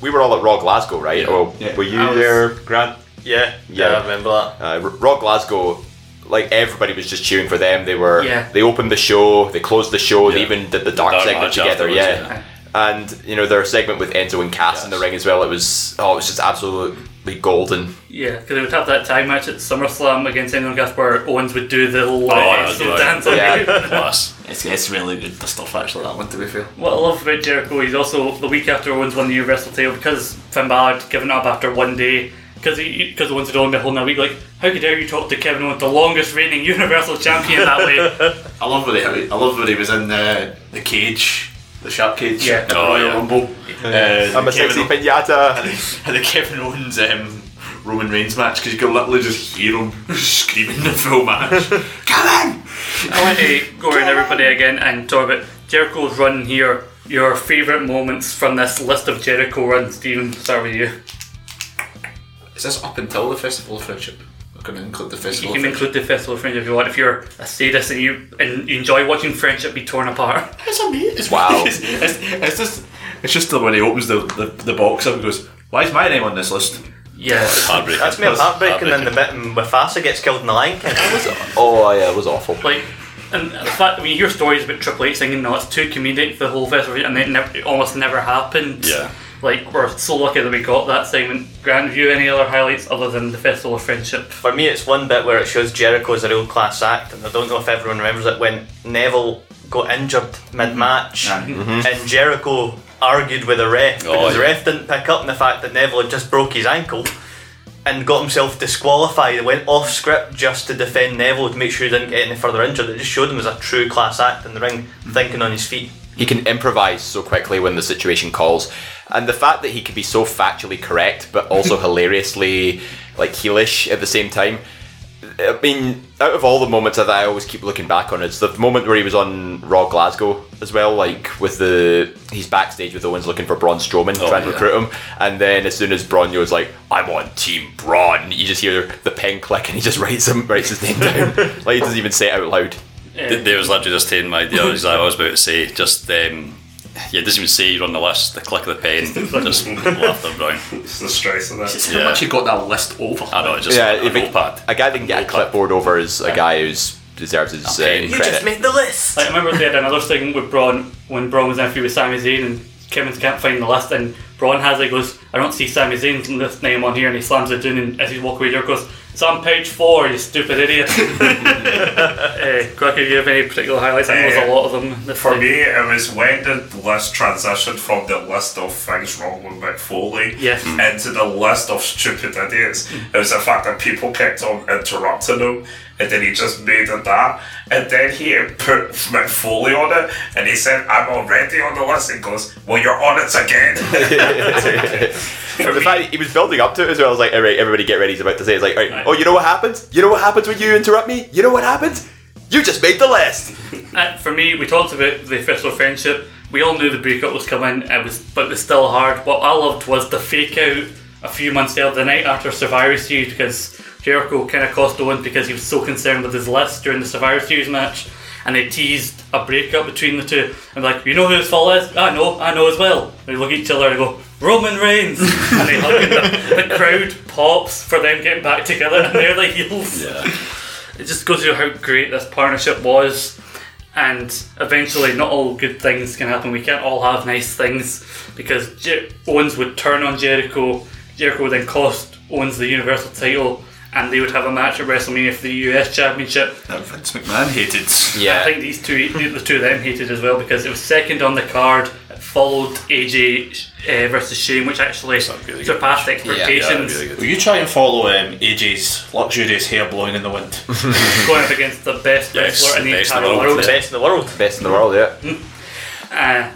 we were all at Raw Glasgow, right? Or Yeah. were you was- there, Grant? Yeah, yeah, Yeah. I remember that. Uh, Raw Glasgow, like everybody was just cheering for them. They were Yeah. they opened the show, they closed the show, they even did the dark, Dark segment together. Yeah. yeah. And you know their segment with Enzo and Cass in the ring as well. It was oh, it was just absolutely golden. Yeah, because they would have that tag match at SummerSlam against anyone else where Owens would do the whole Oh, that was Enzo right. dance. Yeah. Class. It's, it's really good the stuff actually that one to be fair. What I love about Jericho, he's also the week after Owens won the Universal title because Finn Balor had given up after one day. Because he because Owens had only been holding a week, like how dare you talk to Kevin Owens, the longest reigning Universal Champion that way? I love when he, I love when he was in the the cage, the shark cage, Yeah. at Oh, yeah. Rumble. Uh, I'm a Kevin sexy O- pinata. and the, and the Kevin Owens um, Roman Reigns match because you can literally just hear him screaming the full match. Come on! I want to go around everybody again and talk about Jericho's run here. Your favourite moments from this list of Jericho runs, Stephen. Start with you. Is this up until the Festival of Friendship? We're going to include the Festival. You Festival can of Friendship. include the Festival of Friendship if you want. If you're a sadist and you and you enjoy watching friendship be torn apart. It's amazing. It's, Wow. It's, it's, it's just, it's just the when he opens the, the, the box up and goes, Why is my name on this list? Yeah. Heartbreaking. That's more heartbreaking then the bit in Mufasa gets killed in the Lion King. Oh yeah, it was awful. Like, and the fact, I mean, you hear stories about Triple H saying, no, it's too comedic for the whole festival, and it, never, it almost never happened. Yeah. Like, we're so lucky that we got that segment. Grant, have you any other highlights other than the Festival of Friendship? For me, it's one bit where it shows Jericho as a real class act, and I don't know if everyone remembers it when Neville got injured mid match, mm-hmm. and Jericho argued with the ref Oh, because the ref didn't pick up on the fact that Neville had just broke his ankle. And got himself disqualified. Went off script just to defend Neville to make sure he didn't get any further injured. It just showed him as a true class act in the ring, mm-hmm. thinking on his feet. He can improvise so quickly when the situation calls, and the fact that he can be so factually correct but also hilariously like heelish at the same time. I mean, out of all the moments that I always keep looking back on, it's the moment where he was on Raw Glasgow as well, like with the he's backstage with Owens looking for Braun Strowman, Oh, trying to yeah. recruit him, and then as soon as Braun goes like, "I'm on Team Braun," you just hear the pen click, and he just writes him writes his name down, like he doesn't even say it out loud. Th- There was literally just taking my idea exactly what I was about to say. Just um, yeah, it doesn't even say you're on the list. The click of the pen, just laughter brown. It's the stress of It's that. how Yeah. much he got that list over. I know, just yeah, a if it- notepad. a guy that can get a clipboard over is a guy who's deserves his uh, Okay. You credit. made the list. Like, I remember they had another thing with Braun when Braun was in a feud with Sami Zayn and Kevin's can't find the list and Braun has it goes, I don't see Sami Zayn's list name on here and he slams it down and as he's walking away there goes, It's on page four, you stupid idiot. uh, Craig, do you have any particular highlights? I know there's a lot of them. This For thing. me, it was when the list transitioned from the list of things wrong with Mick Foley Yes. into the list of stupid idiots. It was the fact that people kept on interrupting him, and then he just made it that. And then he put Mick Foley on it, and he said, I'm already on the list. He goes, Well, you're on it again. the fact he was building up to it as well. I was like, all right, everybody get ready. He's about to say, it's like, all right, oh, you know what happens? You know what happens when you interrupt me? You know what happens? You just made the list. Uh, for me, we talked about the Festival of Friendship. We all knew the breakup was coming. It was, but it was still hard. What I loved was the fake out a few months later, the night after Survivor Series, because Jericho kind of cost Owens because he was so concerned with his list during the Survivor Series match, and they teased a breakup between the two. And like, you know who his fault is? I know, I know as well. They look at each other and go, Roman Reigns, and they hug, and the, the crowd pops for them getting back together, and they're the heels Yeah. it just goes to how great this partnership was. And eventually, not all good things can happen. We can't all have nice things because Jer- Owens would turn on Jericho. Jericho would then cost Owens the Universal title, and they would have a match at WrestleMania for the US Championship. That Vince McMahon hated. Yeah, I think these two, the two of them hated as well because it was second on the card. It followed AJ uh, versus Shane, which actually surpassed expectations. Will you try and follow um, AJ's luxurious hair blowing in the wind? going up against the best Yes, wrestler in the the best in entire the world, world. Best in the world. Best in the world, yeah. Uh,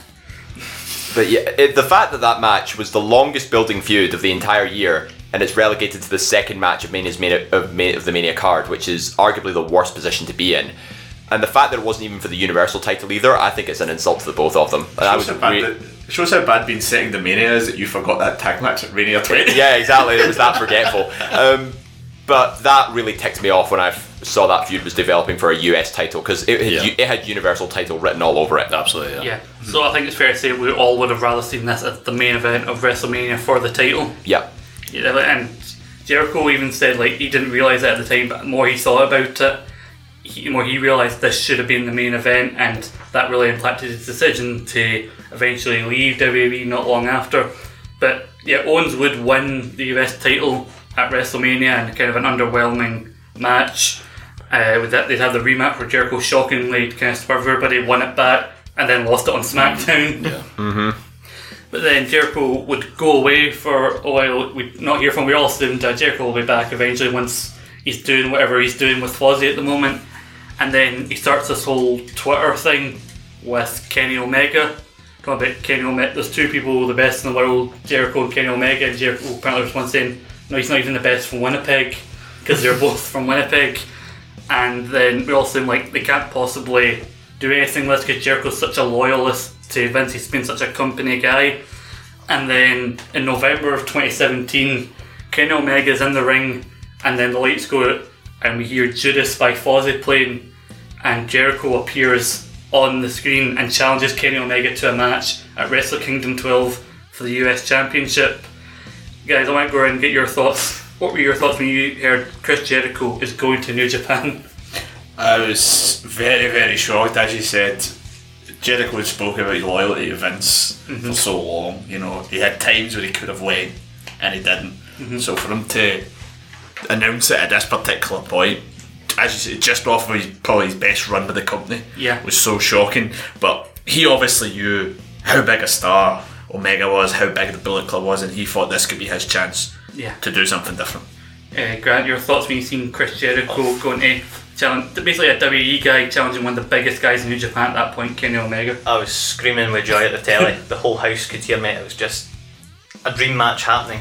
But yeah, it, the fact that that match was the longest building feud of the entire year, and it's relegated to the second match of Mania's Mania, of, Ma- of the Mania card, which is arguably the worst position to be in. And the fact that it wasn't even for the Universal title either, I think it's an insult to the both of them. And I Shows how, bad re- that- shows how bad being setting the Mania is that you forgot that tag match at Mania 20. yeah, exactly. It was that forgetful. Um, but that really ticked me off when I saw that feud was developing for a US title because it, had Yeah. it had Universal title written all over it. Absolutely, yeah. Yeah. So I think it's fair to say we all would have rather seen this as the main event of WrestleMania for the title. Yeah. Yeah, and Jericho even said like he didn't realize it at the time, but the more he thought about it, he, the more he realized this should have been the main event, and that really impacted his decision to eventually leave WWE not long after. But yeah, Owens would win the US title at WrestleMania in kind of an underwhelming match. Uh, with that, they'd have the rematch where Jericho shockingly kind of swerved everybody, won it back, and then lost it on SmackDown. Yeah. Mm-hmm. But then Jericho would go away for a while. We'd not hear from. We all assumed uh, Jericho will be back eventually once he's doing whatever he's doing with Fozzy at the moment. And then he starts this whole Twitter thing with Kenny Omega. Talking about Kenny Omega. There's two people the best in the world, Jericho and Kenny Omega. And Jericho apparently was saying, no, he's not even the best from Winnipeg because they're both from Winnipeg. And then we all assume like they can't possibly do anything with because Jericho's such a loyalist to Vince. He's been such a company guy. And then in November of 2017, Kenny Omega's in the ring, and then the lights go out, and we hear Judas by Fozzy playing, and Jericho appears on the screen and challenges Kenny Omega to a match at Wrestle Kingdom 12 for the US Championship. Guys, I to go and get your thoughts. What were your thoughts when you heard Chris Jericho is going to New Japan? I was very, very shocked, as you said. Jericho had spoken about his loyalty to Vince for so long. You know, he had times where he could have went, and he didn't. Mhm. So for him to announce it at this particular point, as you said, just off of his, probably his best run with the company, Yeah. was so shocking. But he obviously knew how big a star Omega was, how big the Bullet Club was, and he thought this could be his chance Yeah. to do something different. Uh, Grant, your thoughts when you seen Chris Jericho going to challenge, basically a WWE guy challenging one of the biggest guys in New Japan at that point, Kenny Omega. I was screaming with joy at the telly. the whole house could hear me. It was just a dream match happening.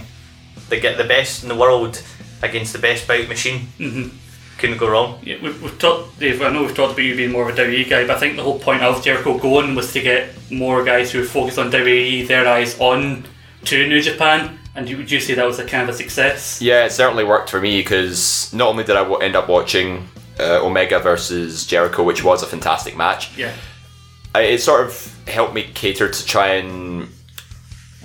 They get the best in the world against the best bout machine. Mm-hmm. Couldn't go wrong. Yeah, we've, we've talked, Dave. I know we've talked about you being more of a WWE guy, but I think the whole point of Jericho going was to get more guys who focus on WWE, their eyes on to New Japan. And you, would you say that was a kind of a success? Yeah, it certainly worked for me because not only did I end up watching uh, Omega versus Jericho, which was a fantastic match, Yeah. I- it sort of helped me cater to try and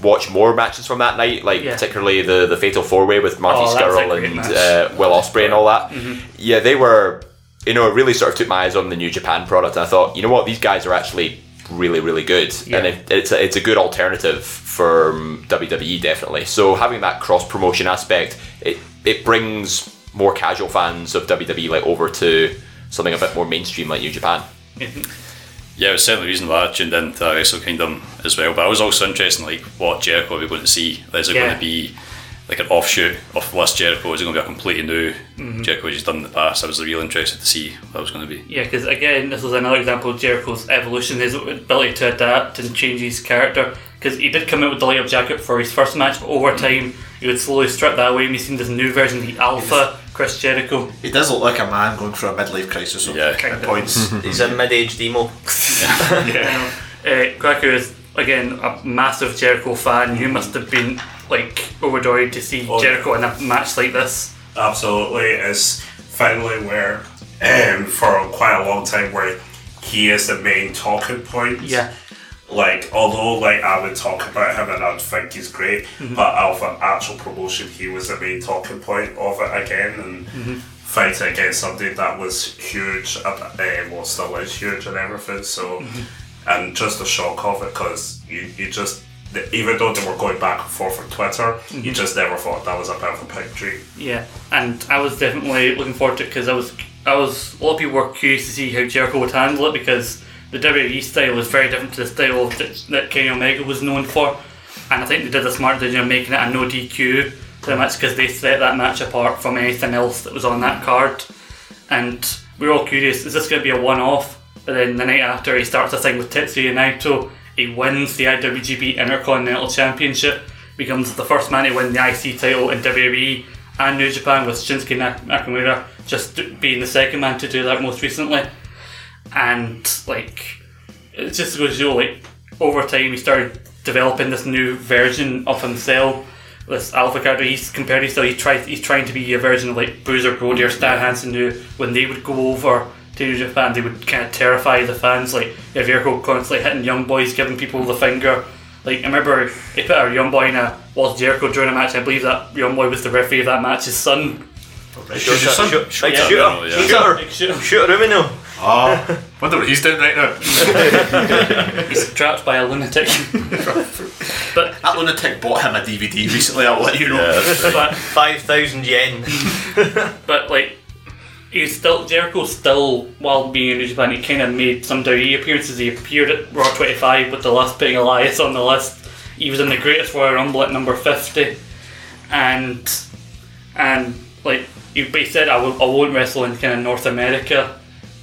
watch more matches from that night, like Yeah. particularly the the Fatal Four Way with Marty Oh, Scurll and uh, Will Ospreay and all that. Mhm. Yeah, they were. You know, it really sort of took my eyes on the New Japan product. And I thought, you know what, these guys are actually really, really good, Yeah. and it, it's a, it's a good alternative for um, WWE, definitely. So having that cross promotion aspect, it it brings more casual fans of WWE like over to something a bit more mainstream like New Japan. Yeah, it was certainly the reason why I tuned into Wrestle Kingdom as well. But I was also interested in like what Jericho are we going to see? Is it Yeah. going to be like an offshoot of last Jericho? Is it going to be a completely new Mhm. Jericho he's done in the past? I was real interested to see what that was going to be. Yeah, because again, this was another example of Jericho's evolution, his ability to adapt and change his character. Because he did come out with the light up jacket for his first match, but over time he would slowly strip that away, and we've seen this new version, the Alpha Chris Jericho. He does look like a man going through a midlife crisis at Kind of. points. He's a mid-aged emo. yeah. Uh, Kwaku is again a massive Jericho fan. You must have been like overjoyed to see Oh, Jericho in a match like this. Absolutely, it's finally where, um, for quite a long time, where he is the main talking point. Yeah. Like, although like I would talk about him and I'd think he's great, Mhm. but of actual promotion, he was the main talking point of it again, and Mhm. fighting against somebody that was huge, and uh, well, still is huge and everything. So, Mhm. and just the shock of it, because you, you just even though they were going back and forth on Twitter, you Mhm. just never thought that was a bit of a pipe dream. Yeah, and I was definitely looking forward to it because I was, I was, a lot of people were curious to see how Jericho would handle it because the WWE style was very different to the style that, that Kenny Omega was known for, and I think they did a smart decision of making it a no DQ pretty much because they set that match apart from anything else that was on that card, and we were all curious: is this going to be a one-off? But then the night after, he starts a thing with Tetsuya Naito. He wins the IWGP Intercontinental Championship. becomes the first man to win the IC title in WWE and New Japan, with Shinsuke Nak- Nakamura just being the second man to do that most recently. And like, it just goes to show like over time he started developing this new version of himself. This alpha character, he's compared himself. He tried. He's trying to be a version of like Bruiser Brody or Stan Hansen, who when they would go over to New Japan, they would kind of terrify the fans. Like if Jericho constantly hitting young boys, giving people the finger. Like I remember he put a young boy in a was Jericho during a match. I believe that young boy was the referee of that match's son. Shoot, shoot, shoot, shoot, Yeah. shooter, Yeah. shooter, Big shooter. shooter, Umino. Oh, ah. wonder what he's doing right now. He's trapped by a lunatic. but that lunatic bought him a DVD recently. I'll let you know. but five thousand yen. but like he's still Jericho still while being in New Japan he kind of made some WWE appearances. He appeared at Raw 25 with the last putting Elias on the list. He was in the Greatest Royal Rumble at number 50, and and like he, but he said I will, I won't wrestle in kind of North America.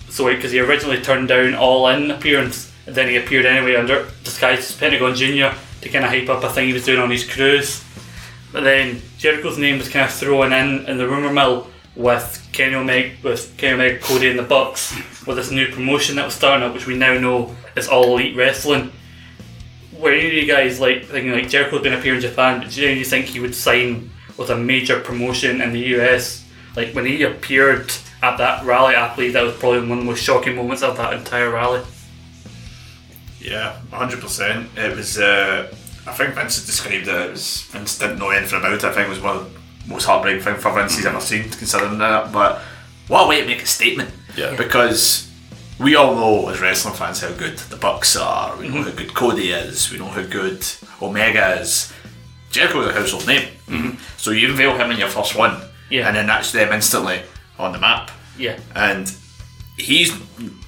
So because he originally turned down All In appearance, and then he appeared anyway under disguised as Pentagon Junior to kind of hype up a thing he was doing on his cruise. But then Jericho's name was kind of thrown in in the rumor mill with Kenny Omega, with Kenny Omega, Cody, and the Bucks with this new promotion that was starting up, which we now know is All Elite Wrestling. Were any of you guys like thinking like Jericho's been up here in Japan, but do you think he would sign with a major promotion in the US? Like when he appeared at that rally, I believe that was probably one of the most shocking moments of that entire rally. Yeah, hundred percent. It was. Uh, I think Vince had described it. It was Vince didn't know anything about it. I think it was one of the most heartbreaking things for Vince he's ever seen, considering that. But what a way to make a statement! Yeah. Because we all know as wrestling fans how good the Bucks are. We know how good Cody is. We know how good Omega is. Jericho is a household name. So you unveil him in your first one, Yeah. and then that's them instantly on the map. Yeah. And he's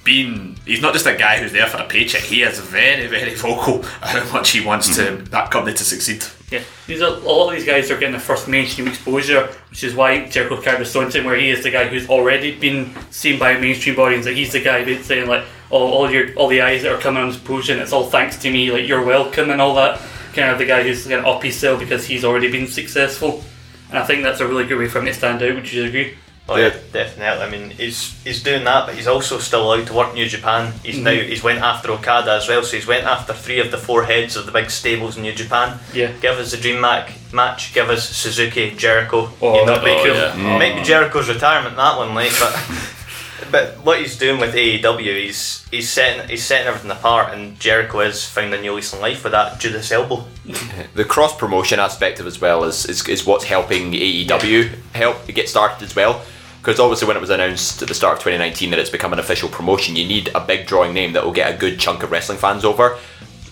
been he's not just a guy who's there for a paycheck, he is very, very vocal how much he wants to mm-hmm. that company to succeed. Yeah, these are, a lot of these guys are getting the first mainstream exposure, which is why character is so where he is the guy who's already been seen by a mainstream audience. Like he's the guy who's saying like, "Oh, all your all the eyes that are coming on this promotion, it's all thanks to me. Like you're welcome and all that." Kind of the guy who's going to up his sale because he's already been successful, and I think that's a really good way for him to stand out. Would you agree? Oh yeah, definitely. I mean, he's he's doing that, but he's also still allowed to work in New Japan. He's now Mhm. he's went after Okada as well, so he's went after three of the four heads of the big stables in New Japan. Yeah. Give us the dream mac- match. Give us Suzuki, Jericho. Oh, you know, that'd be it cool. might, Yeah. might be Jericho's retirement that one, like, but but what he's doing with AEW, he's he's setting he's setting everything apart, and Jericho has found a new lease on life with that Judas elbow. the cross promotion aspect of as well is, is, is what's helping AEW help get started as well. Because obviously, when it was announced at the start of 2019 that it's become an official promotion, you need a big drawing name that will get a good chunk of wrestling fans over.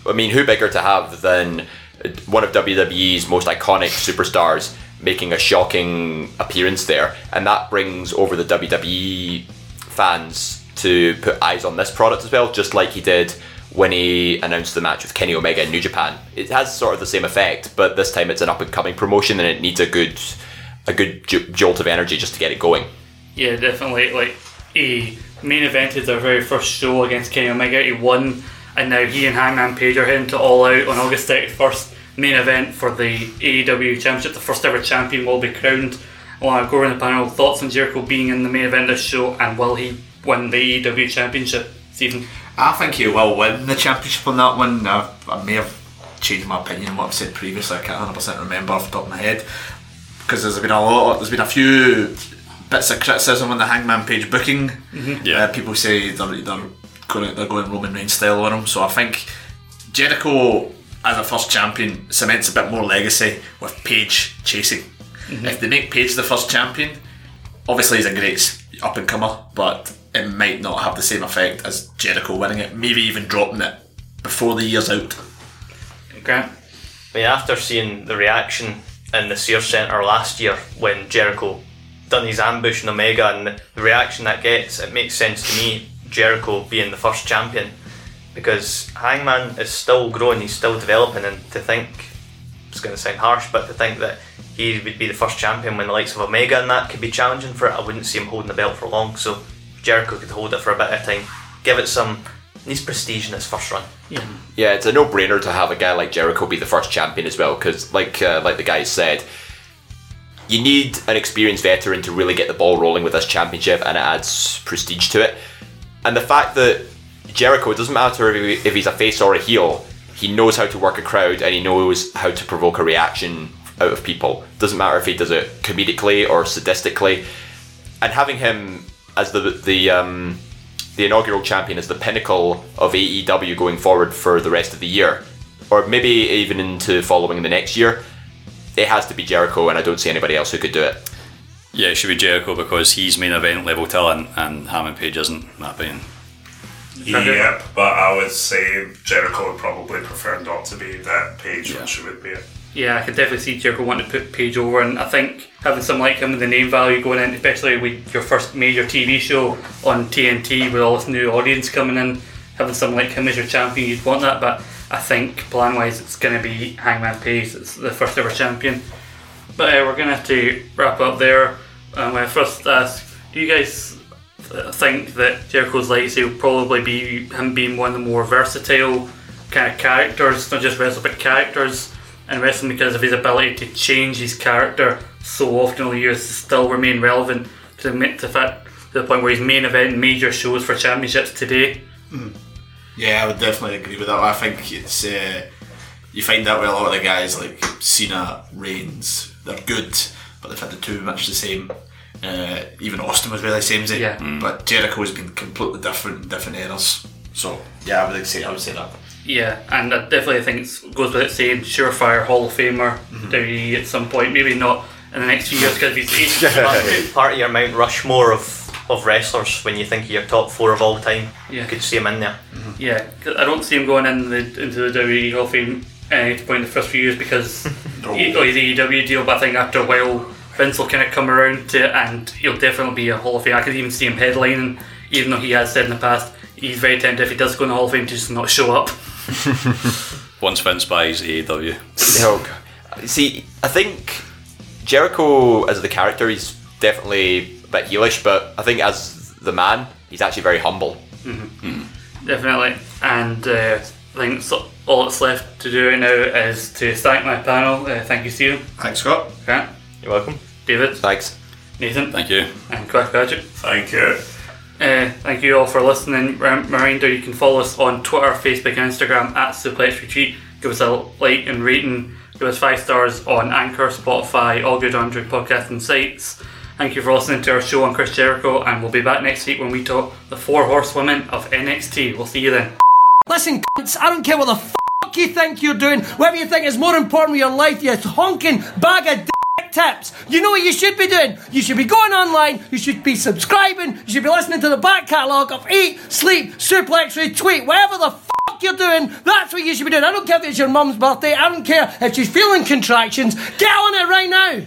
I mean, who bigger to have than one of WWE's most iconic superstars making a shocking appearance there? And that brings over the WWE fans to put eyes on this product as well, just like he did when he announced the match with Kenny Omega in New Japan. It has sort of the same effect, but this time it's an up and coming promotion and it needs a good a good jolt of energy just to get it going. Yeah, definitely. Like he main evented their very first show against Kenny Omega. He won, and now he and Hangman Page are heading to All Out on August thirty first. Main event for the AEW Championship. The first ever champion will be crowned. I want to go around the panel. Thoughts on Jericho being in the main event of this show, and will he win the AEW Championship? Stephen. I think he will win the championship on that one. I, I may have changed my opinion on what I've said previously. I can't 100% remember off the top of my head because there's been a lot. There's been a few bits of criticism on the Hangman Page booking. Mhm. Yeah. Uh, people say they're, they're going they're going Roman Reigns style on him. So I think Jericho as a first champion cements a bit more legacy with Page chasing. Mhm. If they make Page the first champion, obviously he's a great up and comer, but it might not have the same effect as Jericho winning it. Maybe even dropping it before the year's out. Okay. I mean, after seeing the reaction in the Sears Centre last year when Jericho done his ambush in Omega and the reaction that gets, it makes sense to me Jericho being the first champion because Hangman is still growing, he's still developing, and to think it's going to sound harsh, but to think that he would be the first champion when the likes of Omega and that could be challenging for it, I wouldn't see him holding the belt for long. So Jericho could hold it for a bit of time, give it some needs prestige in its first run. Yeah. Yeah, it's a no-brainer to have a guy like Jericho be the first champion as well, because like uh, like the guy said, you need an experienced veteran to really get the ball rolling with this championship, and it adds prestige to it. And the fact that Jericho, it doesn't matter if, he, if he's a face or a heel, he knows how to work a crowd and he knows how to provoke a reaction out of people. Doesn't matter if he does it comedically or sadistically. And having him as the the um, the inaugural champion is the pinnacle of AEW going forward for the rest of the year, or maybe even into following the next year. It has to be Jericho, and I don't see anybody else who could do it. Yeah, it should be Jericho because he's main event level talent, and Hangman Page isn't. in My opinion. Yep, but I would say Jericho would probably prefer not to be that page when she would be it. Yeah, I could definitely see Jericho wanting to put Page over, and I think having someone like him with the name value going in, especially with your first major TV show on TNT with all this new audience coming in, having someone like him as your champion, you'd want that. But I think plan wise, it's going to be Hangman Page. It's the first ever champion. But uh, we're going to have to wrap up there. Um, I first ask, do you guys think that Jericho's legacy will probably be him being one of the more versatile kind of characters, not just wrestling, but characters in wrestling because of his ability to change his character so often over the years to still remain relevant to the, to, fact, to the point where he's main event major shows for championships today. Yeah, I would definitely agree with that. I think it's uh, you find that with a lot of the guys like Cena, Reigns. They're good, but they've had the two much the same. Uh, even Austin was really the same as it. Yeah. But Jericho's been completely different, in different eras. So yeah, I would say I would say that. Yeah, and I definitely think it goes without saying, surefire Hall of Famer mm-hmm. WWE at some point. Maybe not in the next few years because he's aged. Part of your Mount Rushmore of, of wrestlers when you think of your top four of all time. Yeah. You could see him in there. Mm-hmm. Yeah, 'cause I don't see him going in the, into the WWE Hall of Fame uh, at any point in the first few years because he, oh, he's the AEW deal, but I think after a while Vince will kind of come around to it and he'll definitely be a Hall of Fame. I could even see him headlining, even though he has said in the past he's very tempted if he does go in the Hall of Fame to just not show up. Once Vince buys AEW. Oh, God. See, I think Jericho as the character, he's definitely a bit heelish, but I think as the man, he's actually very humble. Definitely. And uh, I think so, all that's left to do right now is to thank my panel. Uh, thank you, Stephen. Thanks, Scott. Grant. You're welcome. David. Thanks. Nathan. Thank you. And Crash Gadget. Thank you. Uh, thank you all for listening. Rem- Reminder you can follow us on Twitter, Facebook, and Instagram at Suplex Retweet. Give us a like and rating. Give us five stars on Anchor, Spotify, all good Android podcasting sites. Thank you for listening to our show on Chris Jericho, and we'll be back next week when we talk the four horsewomen of NXT. We'll see you then. Listen, cunts, I don't care what the fuck you think you're doing, whatever you think is more important with your life, you honking bag of tips. You know what you should be doing? You should be going online, you should be subscribing, you should be listening to the back catalogue of Eat, Sleep, Suplex, Retweet, whatever the fuck you're doing, that's what you should be doing. I don't care if it's your mum's birthday, I don't care if she's feeling contractions, get on it right now!